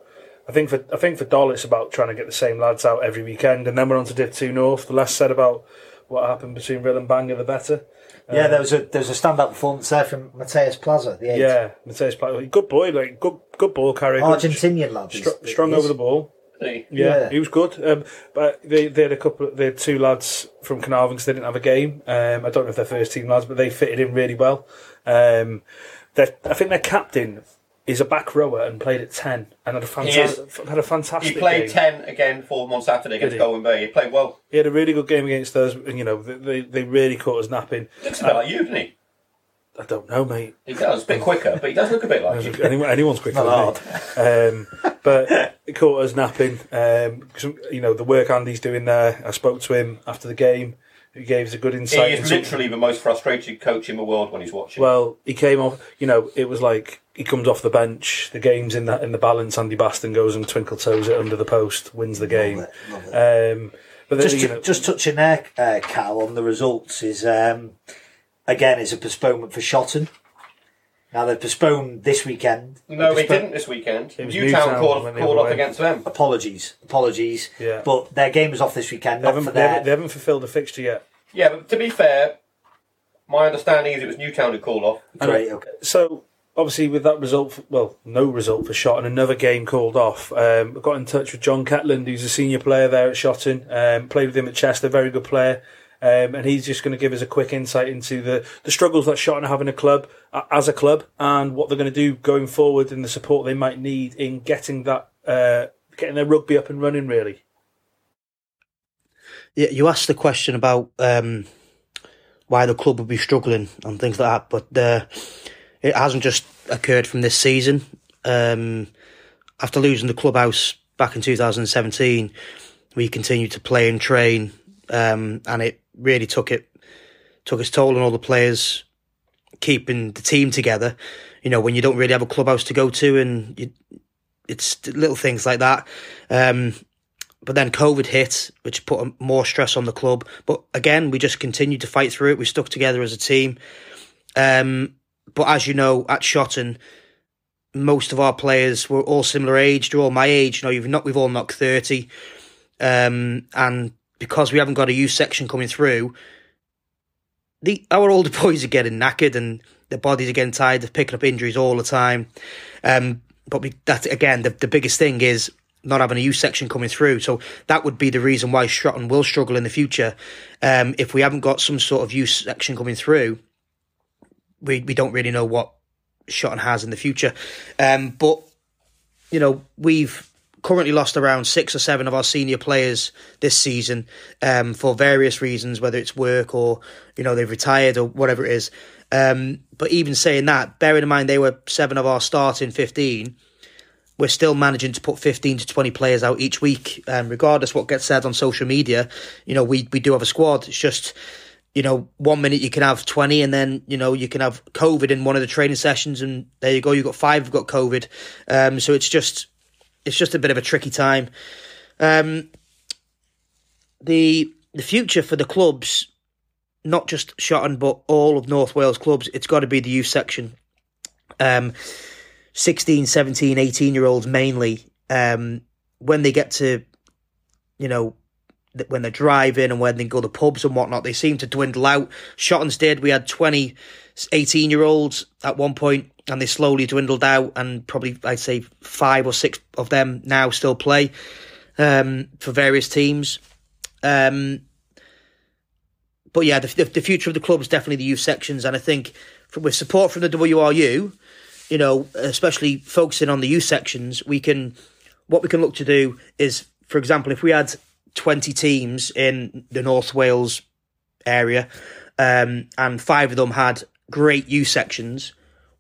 I think for I think for Doll it's about trying to get the same lads out every weekend, and then we're on to Div Two North. The less said about what happened between Rhyl and Bangor, the better. Yeah, there was a there was a stand up performance there from Mateus Plaza, the eighth. Yeah, Mateus Plaza, good boy, like good good ball carrier, Argentinian lad. str- strong is- over the ball. The- Yeah, Yeah. he was good. Um, but they, they had a couple. They had two lads from Caernarfon because they didn't have a game. Um, I don't know if they're first team lads, but they fitted in really well. Um, I think their captain is a back rower and played at ten and had a fantastic had a fantastic. He played game. 10 again for them on Saturday against Did he? Colwyn Bay. He played well. He had a really good game against us, and you know they they, they really caught us napping. Looks a bit like you, doesn't he? I don't know, mate. He does. A bit quicker, but he does look a bit like you. Anyone, anyone's quicker Not than me. Um, but it caught us napping. Um, 'cause, you know the work Andy's doing there. I spoke to him after the game. He gave us a good insight. He is literally the most frustrated coach in the world when he's watching. Well, he came off. You know, it was like he comes off the bench. The game's in the in the balance. Andy Baston goes and twinkle toes it under the post, wins the game. Love it, love it. Um, but then, just, you know, just touching there, uh, Cal, on the results is um, again it's a postponement for Shotton. Now they've postponed this weekend. no, They he postponed- didn't this weekend. It was Newtown Newtown called, when they called were off away. against them. Apologies, apologies. Yeah. But their game was off this weekend, they not haven't, for they, haven't, they haven't fulfilled the fixture yet. Yeah, but to be fair, my understanding is it was Newtown who called off. Great, okay. So obviously, with that result, for, well, no result for Shot and another game called off. Um, I got in touch with John Ketland, who's a senior player there at Shotton. Um, played with him at Chester, very good player. Um, and he's just going to give us a quick insight into the, the struggles that Shotton have in a club, uh, as a club, and what they're going to do going forward and the support they might need in getting that, uh, getting their rugby up and running. Really, Yeah, you asked the question about um, why the club would be struggling and things like that, but uh, it hasn't just occurred from this season. Um, after losing the clubhouse back in 2017, we continued to play and train, um, and it really took it took its toll on all the players, keeping the team together. You know, when you don't really have a clubhouse to go to, and you, it's little things like that. Um, but then COVID hit, which put more stress on the club. But again, we just continued to fight through it. We stuck together as a team. Um, but as you know, at Shotton, most of our players were all similar age. They're all my age. You know, you've not we've all knocked thirty, um, and because we haven't got a youth section coming through, the our older boys are getting knackered and their bodies are getting tired. They're picking up injuries all the time. Um, but we, that again, the, the biggest thing is not having a youth section coming through. So that would be the reason why Shotton will struggle in the future. Um, if we haven't got some sort of youth section coming through, we we don't really know what Shotton has in the future. Um, but you know, we've currently lost around six or seven of our senior players this season um, for various reasons, whether it's work or you know they've retired or whatever it is. Um, but even saying that, bearing in mind they were seven of our starting fifteen, we're still managing to put fifteen to twenty players out each week, um, regardless what gets said on social media. You know, we we do have a squad. It's just you know, one minute you can have 20 and then, you know, you can have COVID in one of the training sessions and there you go, you've got five who've got COVID. Um, so it's just, it's just a bit of a tricky time. Um, the, the future for the clubs, not just Shotton, but all of North Wales clubs, it's got to be the youth section. Um, 16, 17, 18 year olds mainly, um, when they get to, you know, when they're driving and when they go to pubs and whatnot, they seem to dwindle out. Shotton's did. We had 20 18 year olds at one point and they slowly dwindled out and probably I'd say five or six of them now still play um, for various teams. Um, but yeah, the, the, future of the club is definitely the youth sections, and I think for, with support from the WRU, you know, especially focusing on the youth sections, we can what we can look to do is, for example, if we had twenty teams in the North Wales area, um, and five of them had great youth sections.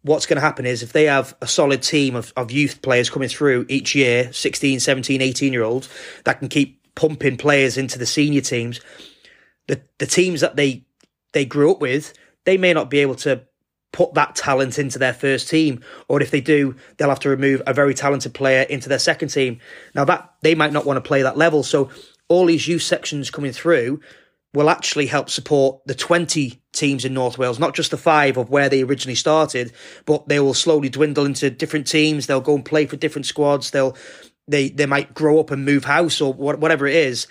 What's going to happen is if they have a solid team of, of youth players coming through each year, 16, 17, 18 year olds, that can keep pumping players into the senior teams, the, the teams that they, they grew up with, they may not be able to put that talent into their first team. Or if they do, they'll have to remove a very talented player into their second team. Now that they might not want to play that level. So all these youth sections coming through will actually help support the 20 teams in North Wales, not just the five of where they originally started, but they will slowly dwindle into different teams. They'll go and play for different squads. They'll they they might grow up and move house or whatever it is.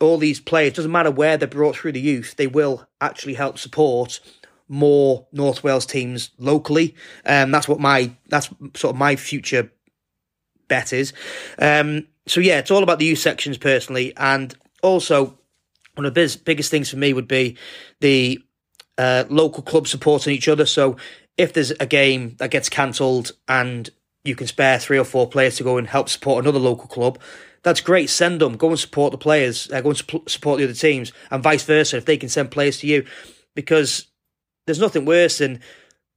All these players doesn't matter where they're brought through the youth, they will actually help support more North Wales teams locally. Um, that's what my that's sort of my future bet is. Um, so yeah, it's all about the youth sections personally, and also one of the biz- biggest things for me would be the uh, local clubs supporting each other. So if there's a game that gets cancelled and you can spare three or four players to go and help support another local club, that's great. Send them, go and support the players, uh, go and sup- support the other teams, and vice versa. If they can send players to you, because there's nothing worse than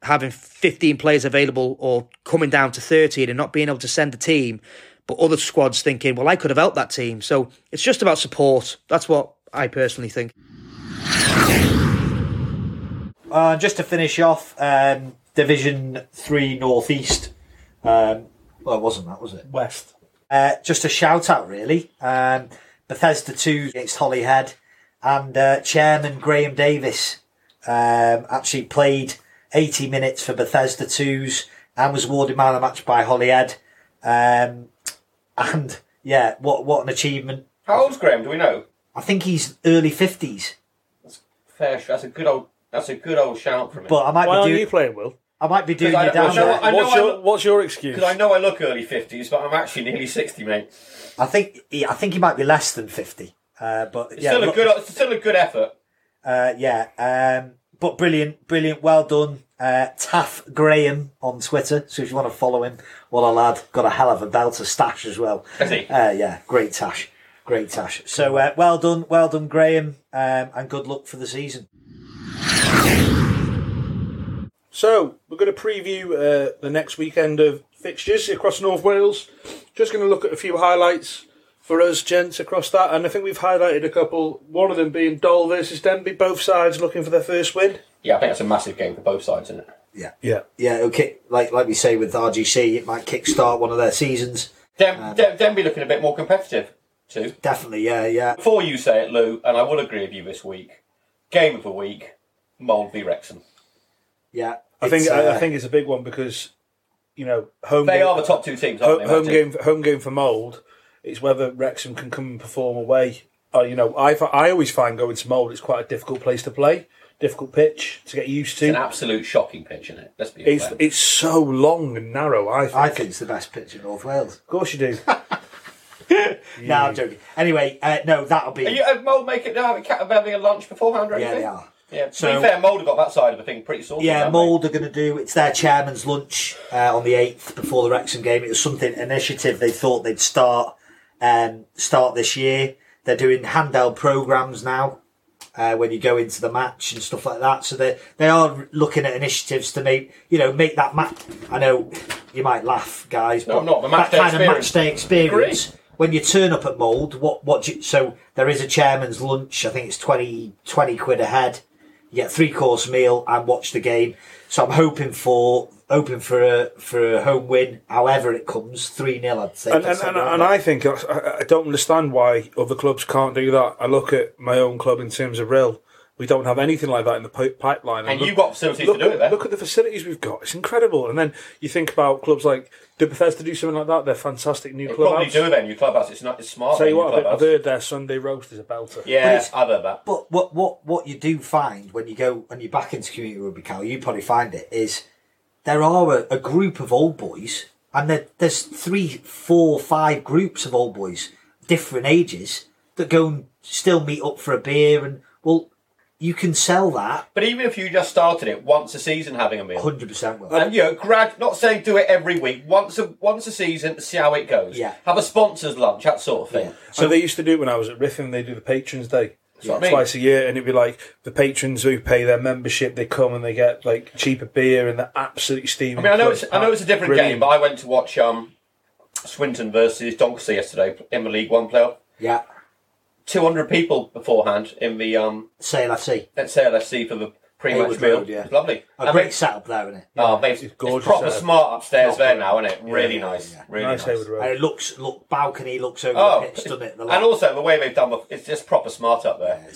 having 15 players available or coming down to 13 and not being able to send a team, but other squads thinking, well, I could have helped that team. So it's just about support. That's what I personally think. Uh, just to finish off, um, Division Three Northeast. Um, well, it wasn't that, was it? West. Uh, just a shout out, really. Um, Bethesda 2 against Holyhead. And uh, Chairman Graham Davis um, actually played 80 minutes for Bethesda 2s and was awarded man of the match by Holyhead. Um, and yeah, what what an achievement. How old's Graham? Do we know? I think he's early 50s. That's Fair. That's a good old. That's a good old shout from him. But I might Why be aren't doing you playing, Will? I might be doing I you down I know- there. I know what's, I your, look- what's your excuse? Because I know I look early fifties, but I'm actually nearly sixty, mate. I think he, I think he might be less than 50. Uh, but It's yeah, still a look- good. It's still a good effort. Uh, yeah, um, but brilliant, brilliant, well done. Uh, Taff Graham on Twitter, so if you want to follow him, what a lad, got a hell of a belter stash as well. Has he? Uh, yeah, great tash, great tash. So uh, well done, well done, Graham, um, and good luck for the season. So we're going to preview uh, the next weekend of fixtures across North Wales. Just going to look at a few highlights for us, gents, across that, and I think we've highlighted a couple. One of them being Dole versus Denbigh, both sides looking for their first win. Yeah, I think that's a massive game for both sides, isn't it? Yeah, Yeah, yeah, okay. Like like we say with RGC, it might kickstart one of their seasons. Dem- Dem- Denbigh looking a bit more competitive too. Definitely, yeah, yeah. Before you say it, Lew, and I will agree with you this week. Game of the week: Mold v Wrexham. Yeah, I think It's, I, uh, I think it's a big one because you know home. They game, are the top two teams, home, aren't they? home Matty? game. Home game for Mold. It's whether Wrexham can come and perform away. Uh, you know, I I always find going to Mold it's quite a difficult place to play, difficult pitch to get used to. It's an absolute shocking pitch, isn't it? Let's be It's it's so long and narrow. I think. I think it's the best pitch in North Wales. of course you do. No, I'm joking. Anyway, uh, no, that'll be. Are you, uh, Mold make it having, having a lunch beforehand or yeah, they are. Yeah, to So- be fair, Mold have got that side of the thing pretty sorted. Yeah. Mold are going to do. It's their chairman's lunch uh, on the eighth before the Wrexham game. It was something initiative they thought they'd start um, start this year. They're doing handheld programs now uh, when you go into the match and stuff like that. So they they are looking at initiatives to make you know make that match. I know you might laugh, guys, No, but I'm not. The match that day kind of match day experience. When you turn up at Mold, what what you, so there is a chairman's lunch. I think it's 20, 20 quid a head. You get three course meal and watch the game. So I'm hoping for hoping for a for a home win, however it comes, three 0 I'd say. and, and, and, and I think I, I don't understand why other clubs can't do that. I look at my own club in terms of Rhyl. We don't have anything like that in the pipeline. And look- you've got facilities look to do at, it there. Look at the facilities we've got. It's incredible. And then you think about clubs like do Bethesda do something like that? They're fantastic new They probably clubhouse. do their new clubhouse. It's not. It's smart. Tell you what, I've, I've heard their Sunday roast is a belter. Yeah, I've heard that. But what what what you do find when you go and you're back into community rugby, Cal, you probably find it is there are a, a group of old boys, and there, there's three, four, five groups of old boys, different ages, that go and still meet up for a beer, and well, you can sell that But even if you just started it once a season, having a meal, hundred percent. Well, and you know, grad, not saying do it every week, once a once a season, see how it goes. Yeah. Have a sponsors lunch, that sort of thing. Yeah. So they used to do it when I was at Ruthin. They do the Patrons Day. what I. Twice a year, and it'd be like the patrons who pay their membership. They come and they get like cheaper beer, and they're absolutely steaming. I mean, I know it's I know it's a different Brilliant. game, but I went to watch um, Swinton versus Doncaster yesterday in the League One playoff. yeah, Two hundred people beforehand in the um sale FC. at SLFC for the pre-match Heywood meal. Road, yeah. Lovely. A And great they- setup there, isn't it? Oh, mate, It's it's, gorgeous proper setup. smart upstairs there Proper. now, isn't it? Really yeah, nice, yeah. really nice nice. Heywood Road. And it looks look balcony looks over Oh, the pitch, doesn't it? The and also the way they've done the, it's just proper smart up there.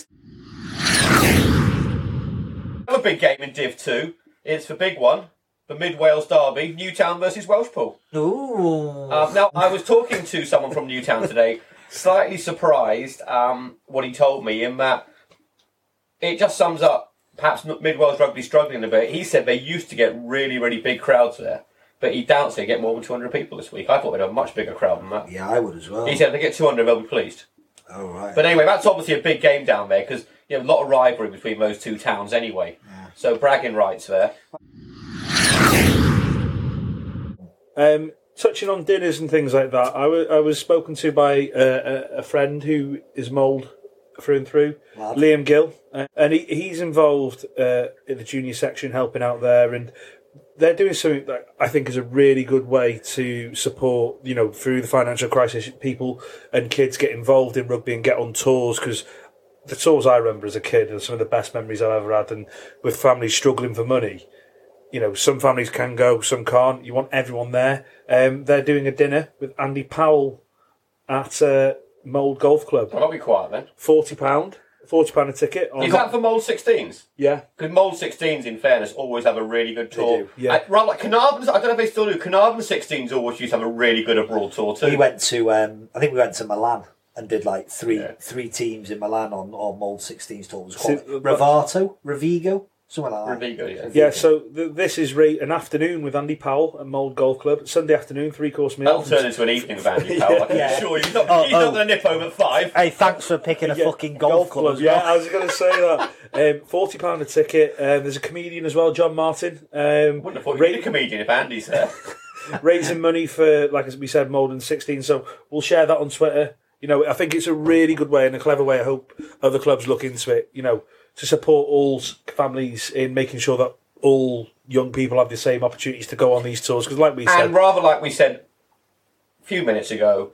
Another big game in Div Two. It's the big one. the Mid Wales Derby, Newtown versus Welshpool. Ooh. Um, now, I was talking to someone from Newtown today, slightly surprised um, what he told me, in that it just sums up perhaps Mid Wales rugby struggling a bit. He said they used to get really, really big crowds there, but he doubts they get more than 200 people this week. I thought they'd have a much bigger crowd than that. yeah, I would as well. He said if they get 200, they'll be pleased. oh, right. But anyway, that's obviously a big game down there because you know a lot of rivalry between those two towns anyway. So bragging rights there. Um, touching on dinners and things like that, I wa- I was spoken to by uh, a, a friend who is Mold through and through, Lad. Liam Gill, uh, and he, he's involved uh, in the junior section, helping out there, and they're doing something that I think is a really good way to support, you know, through the financial crisis, people and kids get involved in rugby and get on tours because the tours I remember as a kid are some of the best memories I've ever had, and with families struggling for money you know, some families can go, some can't. You want everyone there. Um, they're doing a dinner with Andy Powell at uh, Mold Golf Club. Well, I'll be quiet then. Forty pound, forty pound a ticket. On Is that for Mold 16s? yeah, Because Mold 16s, in fairness, always have a really good tour. do, yeah. I, rather like Caernarfon's, I don't know if they still do. Caernarfon 16s always used to have a really good abroad tour too. we went to, um, I think we went to Milan and did like three Yeah. three teams in Milan on, on Mold 16s tours. So, Quite- uh, Ravato, Ravigo, something like that. Ravigo, yeah. yeah. So th- this is re- an afternoon with Andy Powell at Mold Golf Club. Sunday afternoon, three course meal. That'll turn into an evening with Andy Powell, I can Yeah. assure you. He's not, Oh, he's not oh. going to nip home at five. Hey, thanks for picking a Yeah, fucking golf, club, as Yeah, well. I was going to say that. Um, Forty pound a ticket. Um, there's a comedian as well, John Martin. Um, Wouldn't have thought ra- you'd be a comedian if Andy's there. raising money for, like as we said, Molden 16. So we'll share that on Twitter. You know, I think it's a really good way and a clever way. I hope other clubs look into it. You know, to support all families in making sure that all young people have the same opportunities to go on these tours. Because, like we said, And rather like we said a few minutes ago,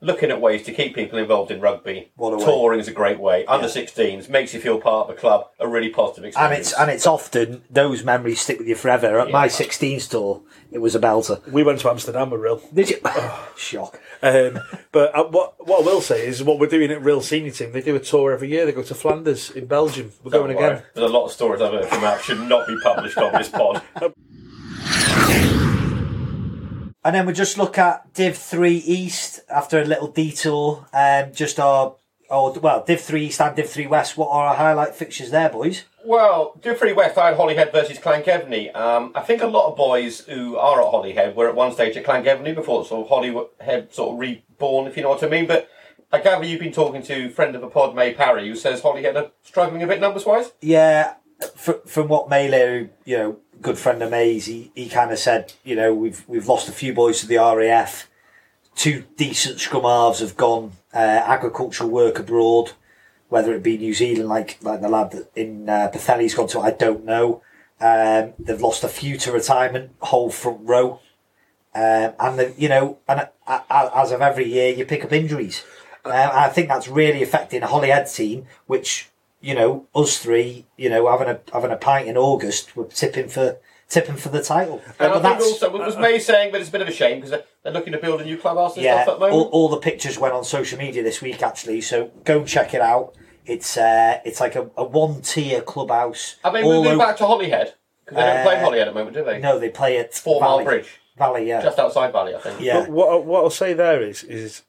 looking at ways to keep people involved in rugby. What a way. Touring is a great way. Under 16s makes you feel part of the club. A really positive And experience. And it's and it's often those memories stick with you forever. At my 16s tour, it was a belter. we went to Amsterdam with Rhyl. Did you? Shock. Um, but uh, what what I will say is what we're doing at Rhyl Senior Team. They do a tour every year. They go to Flanders in Belgium. We're Don't going worry. again. There's a lot of stories I've heard from that should not be published on this pod. And then we just look at Div 3 East after a little detour. Um, just our, our, well, Div 3 East and Div 3 West. What are our highlight fixtures there, boys? Well, Div 3 West, I had Holyhead versus Llangefni. Um, I think a lot of boys who are at Holyhead were at one stage at Clan Llangefni before sort of Holyhead sort of reborn, if you know what I mean. But I gather you've been talking to friend of the pod, May Parry, who says Holyhead are struggling a bit numbers wise. Yeah, fr- from what Mele, you know, good friend of May's, he, he kind of said, you know, we've we've lost a few boys to the RAF. Two decent scrum halves have gone uh, agricultural work abroad, whether it be New Zealand, like like the lad that in uh, Bethely's gone to, I don't know. Um, they've lost a few to retirement, whole front row, um, and the, you know, and uh, uh, as of every year, you pick up injuries. Uh, I think that's really affecting Holyhead team, which you know, us three, you know, having a having a pint in August, we're tipping for tipping for the title. And But I think also, was May saying that it's a bit of a shame because they're, they're looking to build a new clubhouse and yeah, stuff at the all, moment? all the pictures went on social media this week actually, so go and check it out. It's uh, it's like a, a one tier clubhouse. Have they all moved over- back to Holyhead? Because they don't play Uh, Holyhead at the moment, do they? No, they play at Four Mile Bridge. Valley, yeah, Just outside Valley, I think. yeah. But what I- what I'll say there is is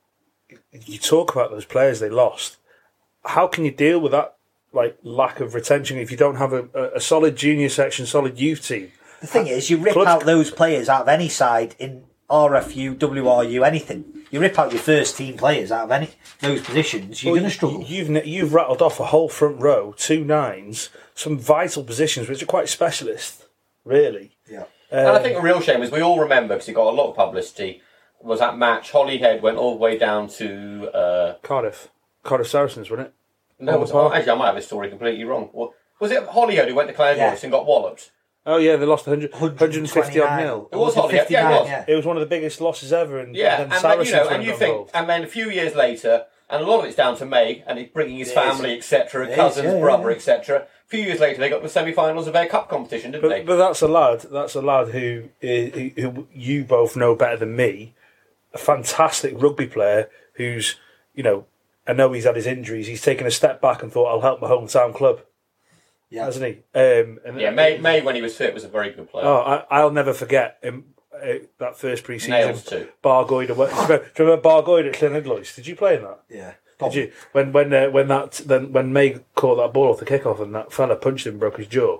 you talk about those players they lost. How can you deal with that like lack of retention if you don't have a, a, a solid junior section, solid youth team? The thing is, you rip Clubs- out those players out of any side in RFU, WRU, anything. You rip out your first team players out of any those positions, you're Well, going to struggle. You, have you've rattled off a whole front row, two nines, some vital positions which are quite specialist, really. yeah. And I think the real shame is we all remember because it got a lot of publicity. Was that match? Holyhead went all the way down to uh, Cardiff, Cardiff Saracens, wasn't it? No. Oh, Was, Park. actually, I might have this story completely wrong. Wa- Was it Holyhead who went to Clare Yeah. and got walloped? Oh yeah, they lost 100, 150 odd 129. nil. It was Holyhead, yeah, it was. yeah. It was one of the biggest losses ever, and Yeah, then and then, you know, and you think, involved. and then a few years later, and a lot of it's down to May and he's bringing his It is. family, etc., It is, cousins, yeah, yeah, brother, yeah. etc. A few years later, they got the semi-finals of their cup competition, didn't they? But, but that's a lad. That's a lad who, who, who you both know better than me. A fantastic rugby player who's, you know, I know he's had his injuries. He's taken a step back and thought, "I'll help my hometown club." Yeah. hasn't he? Um, and Yeah, May, May when he was fit was a very good player. Oh, I, I'll never forget him. Uh, that first pre-season, Nails too. Bargoed. away- Do you remember, do you remember Bargoed at Llanidloes? Did you play in that? Yeah. Did you? When when uh, when that then when May caught that ball off the kickoff and that fella punched him, and broke his jaw.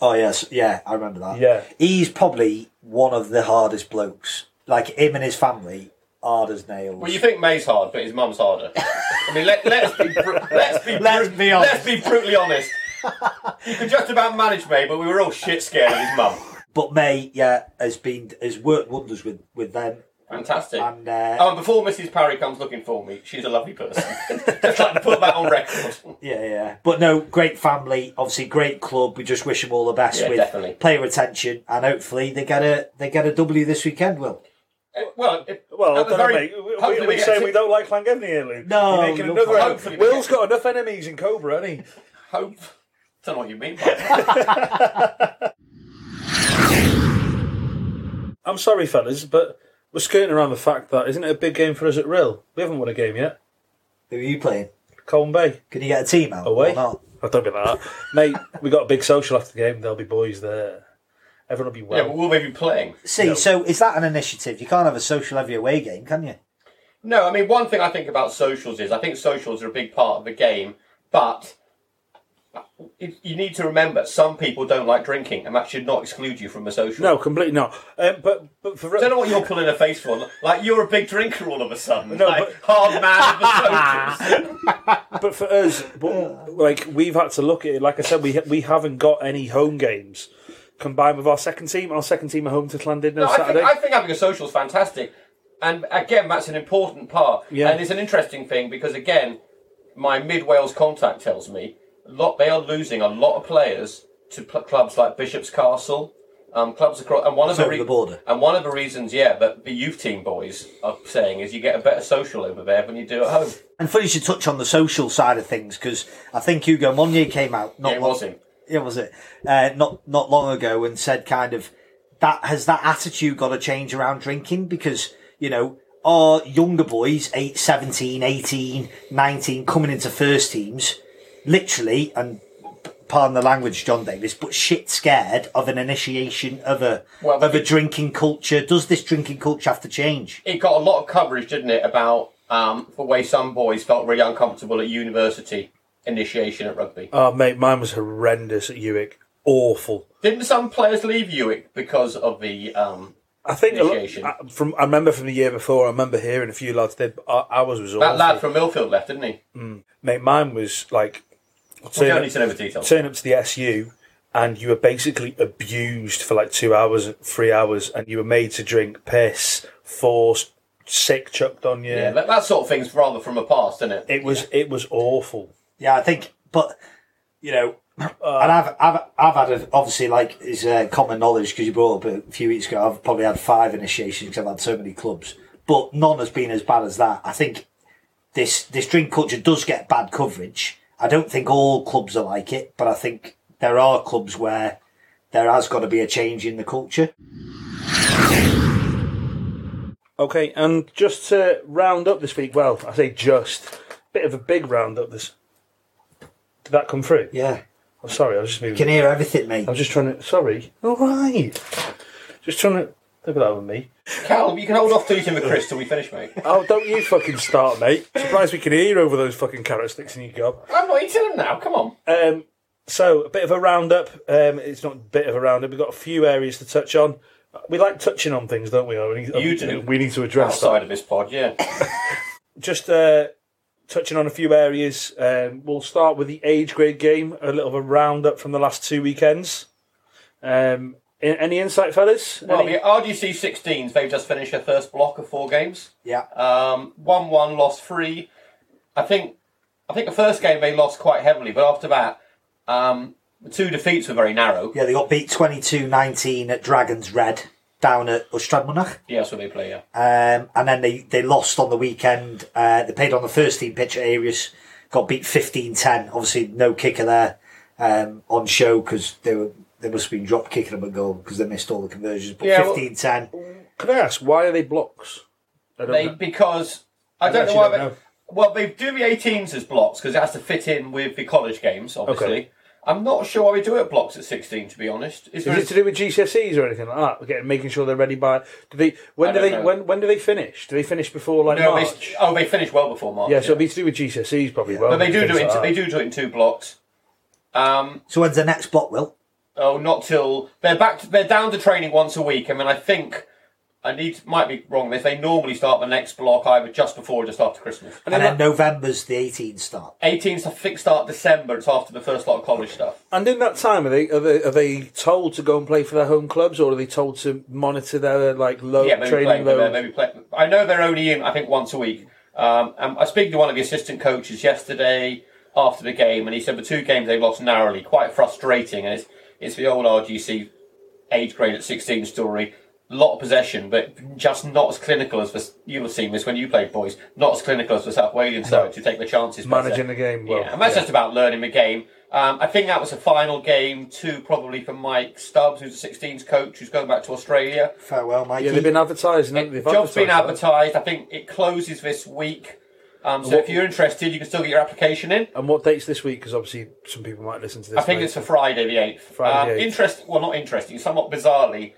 Oh yes, yeah, I remember that. Yeah. he's probably one of the hardest blokes. Like him and his family, hard as nails. Well, you think May's hard, but his mum's harder. I mean, let, let's be let's be Let's be honest. let's be brutally honest. You could just about manage May, but we were all shit scared of his mum. but May, yeah, has been has worked wonders with with them. Fantastic. And uh, Oh, and before Mrs. Parry comes looking for me, she's a lovely person. just like to put that on record. yeah, yeah. But no, great family. Obviously, great club. We just wish them all the best Yeah, with definitely. player retention, and hopefully they get a they get a W this weekend. Will Uh, well, it, Well, I don't know, mate. We, we, we we say to- we don't like Llangefni here, Lew. No, You're making another. hopefully we Will's got enough enemies in Cobra, hasn't he? Hope. Don't know what you mean by that. I'm sorry, fellas, but we're skirting around the fact that isn't it a big game for us at Rhyl? We haven't won a game yet. who are you playing? Colwyn Bay Can you get a team out away. or not? I don't be like that, mate. We got a big social after the game. There'll be boys there. Everyone will be yeah, but will they be playing? See, No. so is that an initiative? You can't have a social every away game, can you? No, I mean, one thing I think about socials is I think socials are a big part of the game, but you need to remember some people don't like drinking, and that should not exclude you from a social. no, completely not. Um, but but for I don't know what you're pulling a face for. Like you're a big drinker all of a sudden. No, like, but- hard man of the socials. but for us, but, like we've had to look at it. Like I said, we we haven't got any home games combined with our second team. Our second team are home to Llandudno No, I Saturday. think, I think having a social is fantastic. And again, that's an important part. Yeah. And it's an interesting thing because, again, my Mid Wales contact tells me a lot, they are losing a lot of players to pl- clubs like Bishop's Castle, um, clubs across. And one of the, over the border. And one of the reasons, yeah, that the youth team boys are saying is you get a better social over there than you do at home. And funny you should touch on the social side of things because I think Ugo Monye came out. Not Yeah, it long, was him. Yeah, was it? Uh, not not long ago, and said kind of that has that attitude got to change around drinking because you know our younger boys, 8, 17, 18, 19, coming into first teams, literally and. Pardon the language, John Davis, but shit scared of an initiation of a Well, of a drinking culture. Does this drinking culture have to change? It got a lot of coverage, didn't it, about um, the way some boys felt really uncomfortable at university initiation at rugby. oh, mate, mine was horrendous at UWIC. Awful. Didn't some players leave UWIC because of the? Um, I think Initiation. I- from I remember from the year before. I remember hearing a few lads did. Our, ours was that awful. lad from Millfield left, didn't he? Mate, mine was like We turn don't up, need to know the details. turn up to the SU, and you were basically abused for like two hours, three hours, and you were made to drink piss, forced, sick chucked on you. Yeah, that, that sort of thing's rather from the past, isn't it? it was it was awful. Yeah, I think, but you know, and I've I've I've had a, obviously like is uh, common knowledge because you brought up a few weeks ago. I've probably had five initiations because I've had so many clubs, but none has been as bad as that. I think this this drink culture does get bad coverage. I don't think all clubs are like it, but I think there are clubs where there has got to be a change in the culture. Okay, and just to round up this week, well, I say just a bit of a big round up this. Did that come through? Yeah, Oh, sorry, I was just moving. can hear everything, mate. I was just trying to. Sorry. All right. Just trying to. Look at that with me. Cal, you can hold off eating the Chris till we finish, mate. Oh, don't you fucking start, mate. Surprised we can hear you over those fucking carrot sticks in your gob. I'm not eating them now. Come on. Um, so, a bit of a roundup. Um, it's not a bit of a roundup. We've got a few areas to touch on. We like touching on things, don't we? We need, You do. We need to address that. Of this pod, yeah. Just uh, touching on a few areas. Um, we'll start with the age grade game. A little of a roundup from the last two weekends. Um, a- any insight, fellas? Well, Any- the RGC 16s, they've just finished their first block of four games. Yeah, Um, one one, lost three. I think I think the first game they lost quite heavily, but after that, um, the two defeats were very narrow. yeah, they got beat 22-19 at Dragons Red down at Ystrad Mynach. Yeah, that's what they play. Yeah, Um, and then they, they lost on the weekend. Uh, they played on the first team pitch at Eirias, got beat 15-10. Obviously, no kicker there um, on show because they were they must have been drop kicking them a goal because they missed all the conversions. But Yeah, well- 15-10. Can I ask why are they blocks? I they because I don't know why. don't They, know. well, they do the 18s as blocks because it has to fit in with the college games, obviously. I'm not sure why we do it blocks at 16. To be honest, is, Is there it to do with GCSEs or anything like that? Getting making sure they're ready by. Do they? When I do they? know. When when do they finish? Do they finish before like no, March? they, oh, they finish well before March. yeah, so it'll be to do with GCSEs probably. Yeah. won't but they do do Things it. In, like they do do it in two blocks. Um, So when's the next block, Will? oh, not till they're back. To, they're down to training once a week. I mean, I think I need might be wrong. If they normally start the next block either just before or just after Christmas. And then November's the 18 start. 18th, I think, start December. It's after the first lot of college stuff. And in that time, are they, are they are they told to go and play for their home clubs, or are they told to monitor their like low yeah, maybe training playing for load? them, maybe play. I know they're only in, I think, once a week. Um, and I was speaking to one of the assistant coaches yesterday after the game, and he said the two games they've lost narrowly, quite frustrating. And it's, it's the old RGC age grade at 16 story. A lot of possession, but just not as clinical as the, you'll have seen this when you played boys. Not as clinical as the South Wales side to take the chances. better. Managing the game well. Yeah, and that's yeah. just about learning the game. Um, I think that was a final game too, probably for Mike Stubbs, who's a 16s coach, who's going back to Australia. Farewell, Mike. Yeah, they've been advertising. haven't? It, They've job's been advertised advertised. I think it closes this week. Um, so What- if you're interested, you can still get your application in. And what dates this week? Because obviously some people might listen to this. I think later. it's for Friday the 8th. Friday um, the 8th. Interest, well, not interesting, somewhat bizarrely,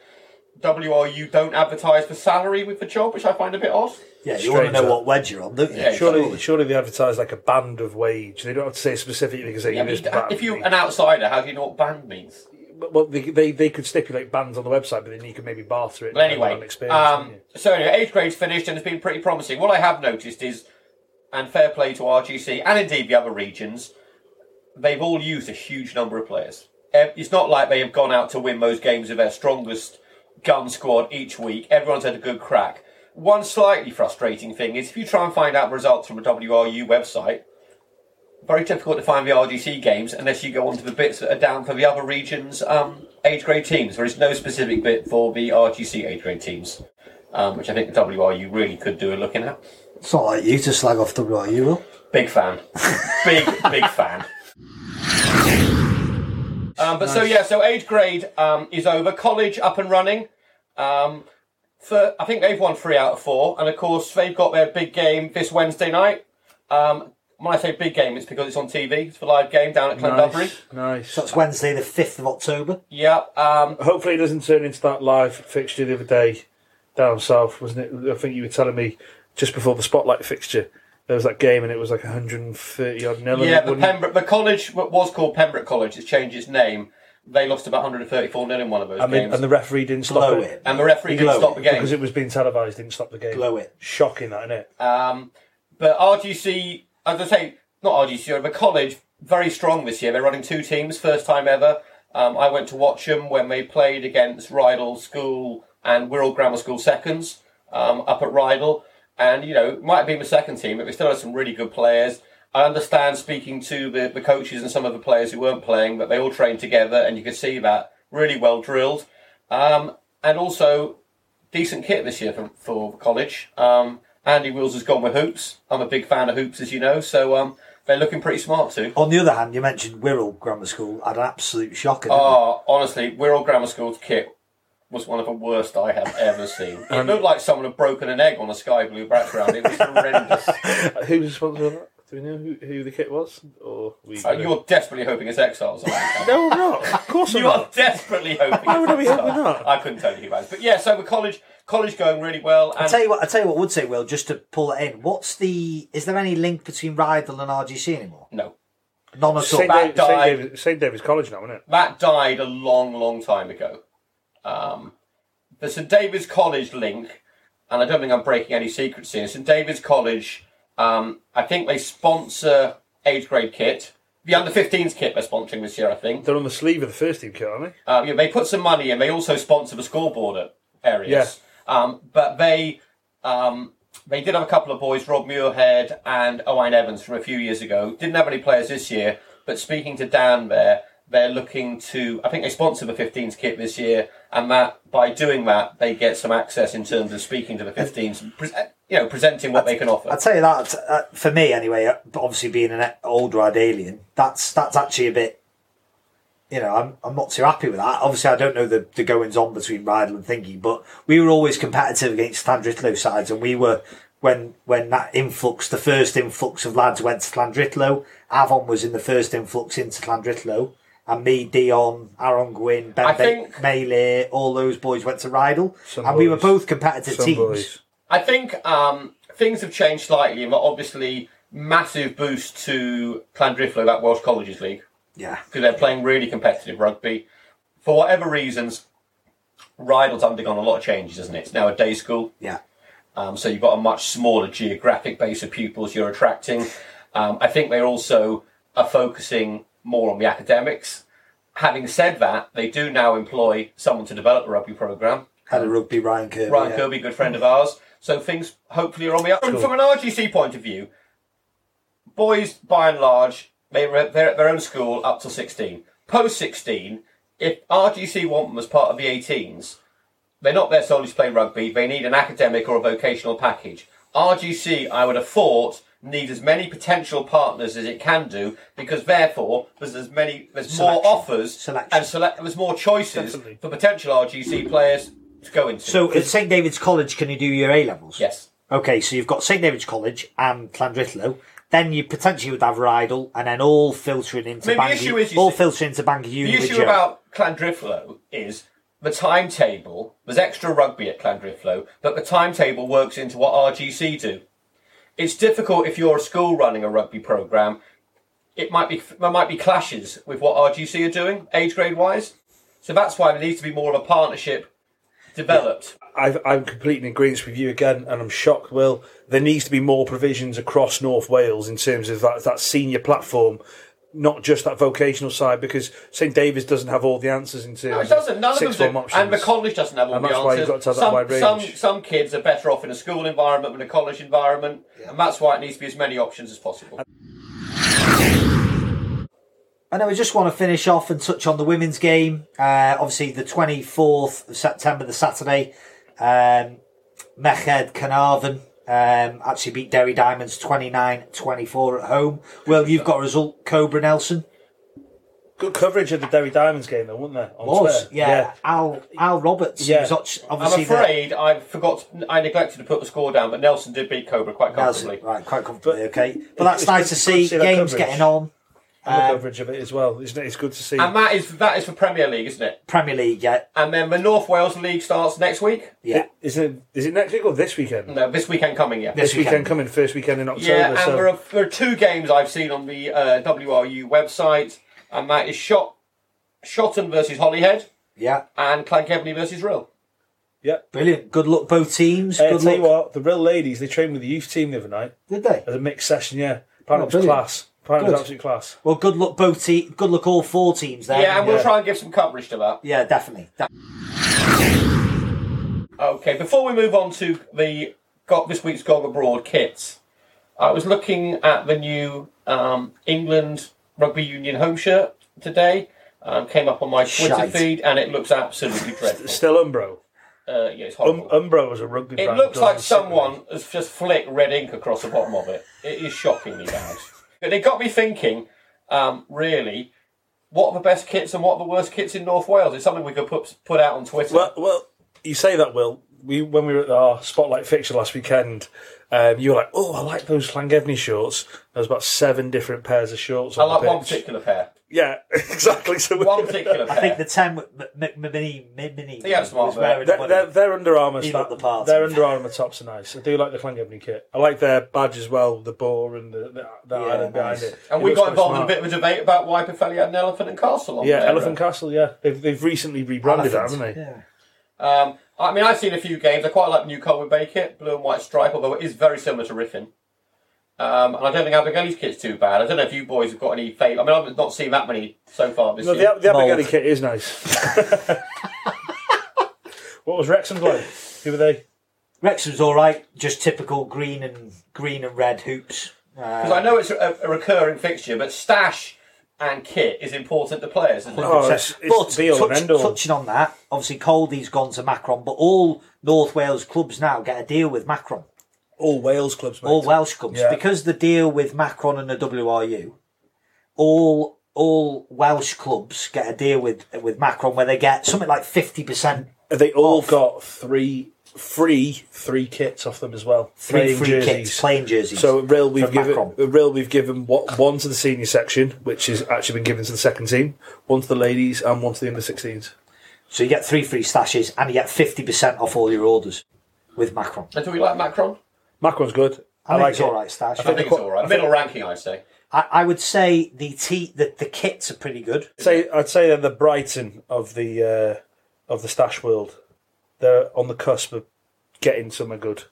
WRU don't advertise for salary with the job, which I find a bit odd. yeah, you want to know what wedge you're on, don't you? Yeah, Surely, surely they advertise like a band of wage. They don't have to say specifically because they Yeah, this but band. if you're an outsider, how do you know what band means? well, they, they they could stipulate bands on the website, but then you could maybe barter it. But anyway, um, so anyway, eighth grade's finished and it's been pretty promising. What I have noticed is, and fair play to RGC and indeed the other regions, they've all used a huge number of players. Eh, It's not like they have gone out to win those games with their strongest gun squad each week. Everyone's had a good crack. One slightly frustrating thing is if you try and find out results from a WRU website, very difficult to find the RGC games unless you go onto the bits that are down for the other regions' um, age grade teams. There is no specific bit for the RGC age grade teams, um, which I think the WRU really could do a looking at. It's not like you to slag off WRU, Will. Big fan. big, big fan. Um, but so, yeah, so age grade um, is over. College up and running. Um, for, I think they've won three out of four. And of course, they've got their big game this Wednesday night. Um, when I say big game, it's because it's on TV. It's the live game down at Llandovery. Nice, nice. So it's Wednesday, the 5th of October. Yeah. Um, Hopefully, it doesn't turn into that live fixture the other day down south, wasn't it? I think you were telling me just before the spotlight fixture. There was that game, and it was like 130 odd nil. yeah, the Pembroke, the college what was called Pembroke College. It's changed its name. They lost about 134 nil in one of those I mean, games. and the referee didn't stop Blow it, it. and the referee didn't stop it, the game. because it was being televised. Didn't stop the game. Blow it. Shocking, that isn't it? Um, but RGC, as I say, not RGC, but college, very strong this year. They're running two teams, first time ever. Um, I went to watch them when they played against Rydal School and Wirral Grammar School seconds um, up at Rydal. And, you know, it might have been the second team, but they still had some really good players. I understand speaking to the, the coaches and some of the players who weren't playing that they all trained together, and you could see that really well drilled. Um, and also, decent kit this year for, for college. Um, Andy Wills has gone with hoops. I'm a big fan of hoops, as you know, so um, they're looking pretty smart too. On the other hand, you mentioned Wirral Grammar School had an absolute shocker. Oh, honestly, Wirral Grammar School's kit was one of the worst I have ever seen. It looked like someone had broken an egg on a sky blue background. It was horrendous. Who's responsible for that? Do we know who, who the kit was? Or we? Uh, you're desperately hoping it's Exiles. aren't you? no, I'm not. Of course I'm You are not. desperately hoping. Why would I be it's hoping Exiles. that? I couldn't tell you who that is, but yeah. So the college, college going really well. I tell you what, I tell you what, would say, Will, just to pull it in. What's the? Is there any link between Rydal and RGC anymore? no, None at St. all. That David, St. died- David, St. David's College now, isn't it? that died a long, long time ago. Um, the St David's College link, and I don't think I'm breaking any secrets here. St David's College, um, I think they sponsor age grade kit. The under 15s kit they're sponsoring this year, I think. They're on the sleeve of the first team kit, aren't they? Um, yeah, they put some money in. They also sponsor the scoreboard at Eirias. Um, but they um, they did have a couple of boys, Rob Muirhead and Owain Evans from a few years ago. Didn't have any players this year, but speaking to Dan there, they're looking to. I think they sponsor the 15s kit this year, and that by doing that, they get some access in terms of speaking to the 15s, pre- you know, presenting what they can offer. I'd tell you that uh, for me anyway. uh, Obviously, being an older Rydalian, that's that's actually a bit. You know, I'm I'm not too happy with that. Obviously, I don't know the, the goings on between Rydal and Thingy, but we were always competitive against Llandrillo sides, and we were when when that influx, the first influx of lads went to Llandrillo. Avon was in the first influx into Llandrillo. And me, Dion, Aaron Gwyn, Ben I Ba- think- Melee, all those boys went to Rydal. Some and we were boys. both competitive Some teams. boys. I think um, things have changed slightly, but obviously massive boost to Llandrillo, that Welsh Colleges League, Yeah. because they're playing really competitive rugby. For whatever reasons, Rydal's undergone a lot of changes, isn't it? It's now a day school. Yeah. Um, so you've got a much smaller geographic base of pupils you're attracting. Um, I think they're also are focusing more on the academics. Having said that, they do now employ someone to develop the rugby program. Had a rugby, Ryan Kirby. Ryan yeah. Kirby, good friend of ours. So things hopefully are on the up. From, from an RGC point of view, boys by and large they they're at their own school up till 16. Post 16, if RGC want them as part of the 18s, they're not there solely to play rugby. They need an academic or a vocational package. RGC, I would have thought, needs as many potential partners as it can do because therefore there's as many there's more offers Selection. and select there's more choices Definitely. for potential RGC players to go into. So at St David's College, can you do your A levels? yes. Okay, so you've got St David's College and Llandrillo. Then you potentially would have Rydal, and then all filtering into I mean, the Bangor. issue is, you all see- filtering into Bangor The Uni with issue about Llandrillo is the timetable. There's extra rugby at Llandrillo, but the timetable works into what RGC do. It's difficult if you're a school running a rugby program. It might be there might be clashes with what RGC are doing age grade wise. So that's why there needs to be more of a partnership developed. I've, I'm completely in agreement with you again, and I'm shocked. Will there needs to be more provisions across North Wales in terms of that that senior platform, not just that vocational side, because St David's doesn't have all the answers in terms. No, it doesn't. None of of them sixth do. options. And the college doesn't have all And the that's answers. why you've got to have that some, wide range. some kids are better off in a school environment than a college environment, and that's why it needs to be as many options as possible. And I just want to finish off and touch on the women's game. Uh, obviously, the 24th of September, the Saturday, um, Meched Caernarfon um, actually beat Derry Diamonds 29 24 at home. Well, you've got a result, Cobra Nelson. Good coverage of the Derry Diamonds game, though, wasn't there? On Was, Twitter? yeah. Al Al Roberts. Yeah. was obs- I'm obviously the- afraid I forgot. I neglected to put the score down, but Nelson did beat Cobra quite Nelson, comfortably. right, quite comfortably, But okay. But that's it's nice to see. to see Games coverage. getting on. And the Um, coverage of it as well. Isn't it? It's good to see. And that is that is for Premier League, isn't it? Premier League, yeah. And then the North Wales League starts next week. Yeah. Isn't it? Is it next week or this weekend? No, this weekend coming, yeah. This This weekend weekend. coming, first weekend in October. Yeah, and so there, are, there are two games I've seen on the uh, WRU website, and that is Shot Shotton versus Holyhead Yeah. and Llangefni versus Rhyl. yeah. Brilliant. Good luck, both teams. Hey, I Good tell you luck. what, the Rhyl ladies they trained with the youth team the other night Did they? as a mixed session. Yeah, apparently Oh, it was brilliant. class. Apparently was Good. absolute class. Well, good luck, both te- Good luck, all four teams there. Yeah, and we'll yeah. try and give some coverage to that. Yeah, definitely. De- Okay, before we move on to the got this week's Gog Abroad kits, I was looking at the new um, England Rugby Union home shirt today. Um, came up on my Twitter Shite. feed, and it looks absolutely dreadful. Still Umbro. Uh, yeah, it's Um, horrible. Umbro is a rugby It brand. looks like doesn't sit right. someone has just flicked red ink across the bottom of it. It is shockingly bad. But it got me thinking, um, really, what are the best kits and what are the worst kits in North Wales? It's something we could put put out on Twitter. Well, well, you say that, Will. We when we were at our spotlight fixture last weekend, um, you were like, "Oh, I like those Llangefni shorts." There was about seven different pairs of shorts. I like one particular pair. Yeah, exactly. So One particular pair. I think the 10 with M- M- Mini, Mini Yeah, smart was man. wearing They're, money. they're, their Under Armour. Leave up the party. Their Under Armour tops are nice. I do like the Llangefni kit. I like their badge as well, the boar and the, the, the Yeah, island behind it. and It we looks got quite involved in a smart. bit of a debate about why Pwllheli had an elephant and castle on Yeah, there. Elephant Castle. Yeah, they've they've recently rebranded Elephant. it, haven't they? Yeah. Um, I mean, I've seen a few games. I quite like new Colwyn Bay kit, blue and white stripe, although it is very similar to Ruthin. Um, and I don't think Abergele's kit's too bad. I don't know if you boys have got any favourite. I mean, I've not seen that many so far this No, year. the, the Mold. Abigail kit is nice. what was Wrexham's like? Who were they? Wrexham's all right. Just typical green and green and red hoops. Uh, Because I know it's a, a recurring fixture, but stash and kit is important to players, isn't it? Oh, it's, it's but the be all and touch- end all. touching on that, obviously Coldie's gone to Macron, but all North Wales clubs now get a deal with Macron. All Wales clubs, mate. all Welsh clubs Yeah. because the deal with Macron and the WRU, all all Welsh clubs get a deal with with Macron where they get something like fifty percent. They all off. got three free three kits off them as well. Three Playing free jerseys. kits, playing jerseys. So at Rhyl we've from given Macron. at Rhyl we've given what, one to the senior section, which has actually been given to the second team, one to the ladies, and one to the under 16s. So you get three free stashes and you get 50% off all your orders with Macron. And do we like Macron? Macron's good. I, I, think like it's it. all right stash. I think it's all right. Middle ranking, I'd say. I, I would say the tea, the, the kits are pretty good. Say I'd say they're the Brighton of the uh, of the stash world. They're on the cusp of getting somewhere good.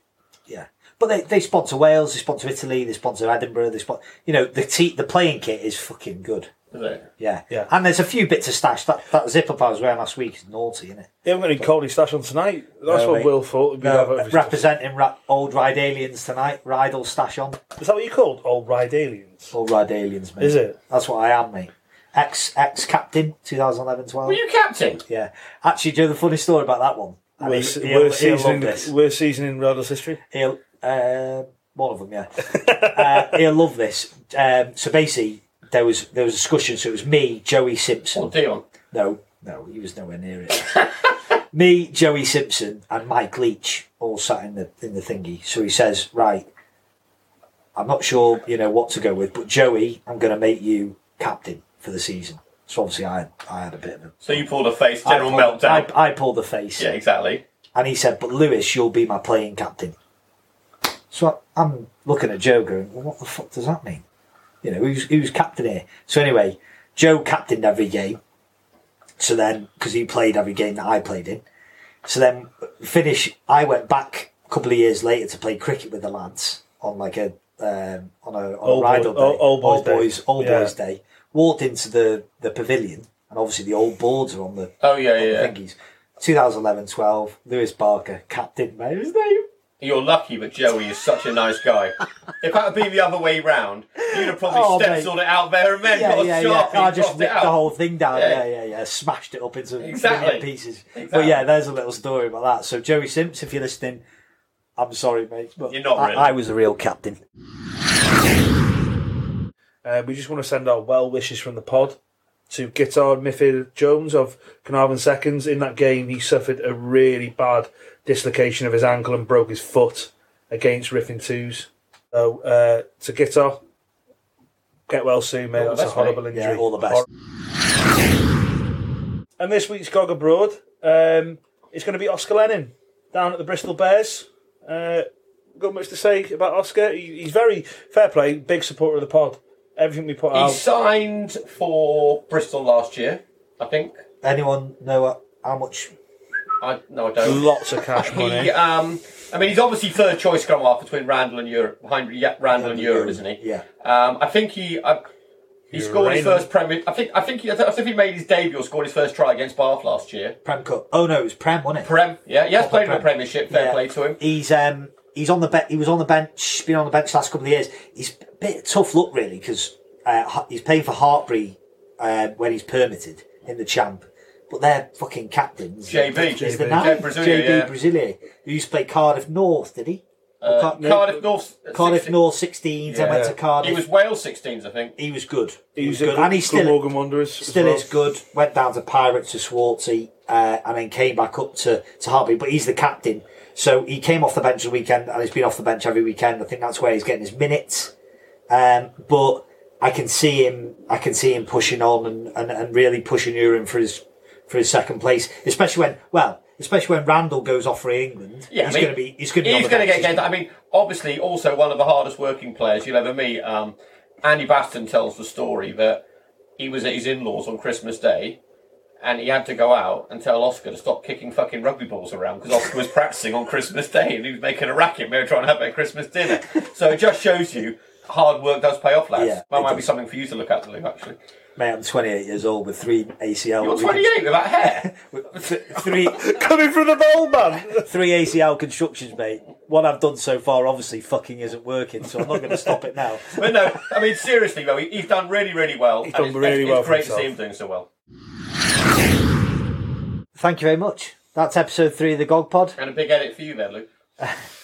Yeah. But they, they sponsor Wales, they sponsor Italy, they sponsor Edinburgh, they sponsor, you know, the tea, the playing kit is fucking good. Is it? Yeah. Yeah. And there's a few bits of stash. That, that zip up I was wearing last week is naughty, isn't it? You haven't got any Coley stash on tonight. That's No, what mate. Will thought. We'd have No, every- representing ra- old Rydalians tonight. Rydal stash on. Is that what you called old Rydalians? Old Rydalians, mate. Is it? That's what I am, mate. Ex ex captain, 2011 12. Were you captain? Yeah. Actually, do you know the funny story about that one? And Worst, he- he'll- worst he'll season, love this. in, worst season in Rydal's history. He'll, uh, one of them, yeah. uh, he'll love this. Um, so basically, there was there was a discussion. So it was me, Joey Simpson. Or Dion? No, no, he was nowhere near it. me, Joey Simpson, and Mike Leach all sat in the in the thingy. So he says, right, I'm not sure, you know, what to go with, but Joey, I'm going to make you captain for the season. So obviously, I I had a bit of a So you pulled a face, general I pulled, meltdown. I, I pulled the face. yeah, exactly. And he said, "But Lewis, you'll be my playing captain." So I'm looking at Joe, going, "Well, what the fuck does that mean?" You know, who's who's captain here? So anyway, Joe captained every game. So then, because he played every game that I played in, so then finish. I went back a couple of years later to play cricket with the lads on like a um, on a on Old a ride boy- day, old- old boys day. boys, old Yeah. boys day. Walked into the the pavilion, and obviously the old boards are on the Oh, yeah, on the yeah. thingies. 2011-12, Lewis Barker, captain, mate, his name. You're lucky, but Joey is such a nice guy. if that had been the other way round, you'd have probably Oh, mate. stenciled it out there and then Yeah, got a yeah, sharpie yeah. I and just crossed it ripped out. the whole thing down. Yeah. Yeah, yeah, yeah. Smashed it up into Exactly. million pieces. But yeah, there's a little story about that. So Joey Simps, if you're listening, I'm sorry, mate. But You're not I, really. I was the real captain. Uh, we just want to send our well wishes from the pod to guitar midfielder Jones of Caernarfon Seconds. In that game, he suffered a really bad dislocation of his ankle and broke his foot against Ruthin Twos. So, uh, to guitar, get well soon, mate. All the That's a horrible mate. injury. Yeah, all the best. And this week's Gog Abroad, um, it's going to be Oscar Lennon down at the Bristol Bears. Uh, got much to say about Oscar. He, he's very fair play, big supporter of the pod. Everything we put He out. He signed for Bristol last year, I think. Anyone know how much? I no, I don't. Lots of cash money. He, um, I mean, he's obviously third choice scrum half between Randall and Uren, behind yeah, Randall and Uren, isn't he? Yeah. Um, I think he uh, he You're scored his first Premier. I think I think he, I think he made his debut or scored his first try against Bath last year. Prem Cup. Oh no, it was Prem, wasn't it? Prem, yeah, he has Proper played in the Premiership. Fair Yeah. play to him. He's um he's on the be- he was on the bench, been on the bench last couple of years. He's a bit of tough luck really because uh, he's playing for Hartpury uh, when he's permitted in the champ, but their fucking captains. JB. is the JB. nine Bruzulier, JB yeah. Bruzulier, who used to play Cardiff North, did he? Or Uh, Car- no, Cardiff North. Cardiff 16 North 16s. Then went to Cardiff. He was Wales 16s, I think. He was good. He was good, and he's still Glamorgan Wanderers. as still well. is good. Went down to Pirates to Swartzy, uh, and then came back up to to Hartpury. But he's the captain, so he came off the bench the weekend, and he's been off the bench every weekend. I think that's where he's getting his minutes. Um, but I can see him. I can see him pushing on and, and, and really pushing Uren for his for his second place, especially when well, especially when Randall goes off for England. Yeah, he's I mean, going to be he's going to be He's going to get games. I mean, obviously, also one of the hardest working players you'll ever meet. Um, Andy Baston tells the story that he was at his in-laws on Christmas Day, and he had to go out and tell Oscar to stop kicking fucking rugby balls around because Oscar was practicing on Christmas Day and he was making a racket. They were trying to have their Christmas dinner. So it just shows you hard work does pay off, lads. Yeah, that might be something for you to look at, Lew. Actually? Mate, I'm 28 years old with three ACL. you're 28 with that hair. Th- three Coming from the bowl, man! three ACL constructions, mate. What I've done so far, obviously, fucking isn't working, so I'm not going to stop it now. But no, I mean seriously though, he- he's done really, really well. He's and done it's, really it's, well It's for great to see himself. him doing so well. Thank you very much. That's episode three of the GOG Pod. And a big edit for you there, Luke.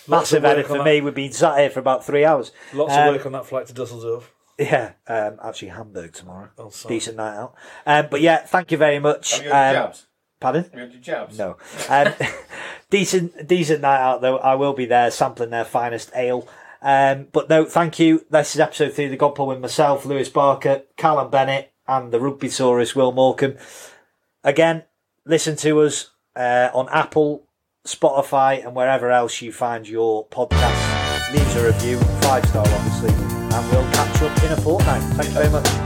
Massive edit on for that. me. We've been sat here for about three hours. Lots Um, of work on that flight to Dusseldorf. Yeah, um, actually Hamburg tomorrow. Oh, sorry. Decent night out. Um, but yeah, thank you very much. Have you had Um, jabs? Pardon? You did jabs? No. Um, decent, decent night out though. I will be there sampling their finest ale. Um, but no, thank you. This is episode three of the Godpod with myself, Lewis Barker, Callum Bennett, and the Rugby Saurus, Will Morecambe. Again, listen to us uh, on Apple, Spotify, and wherever else you find your podcast. Leave us a review, five star obviously, and we'll catch up in a fortnight. Thanks very much.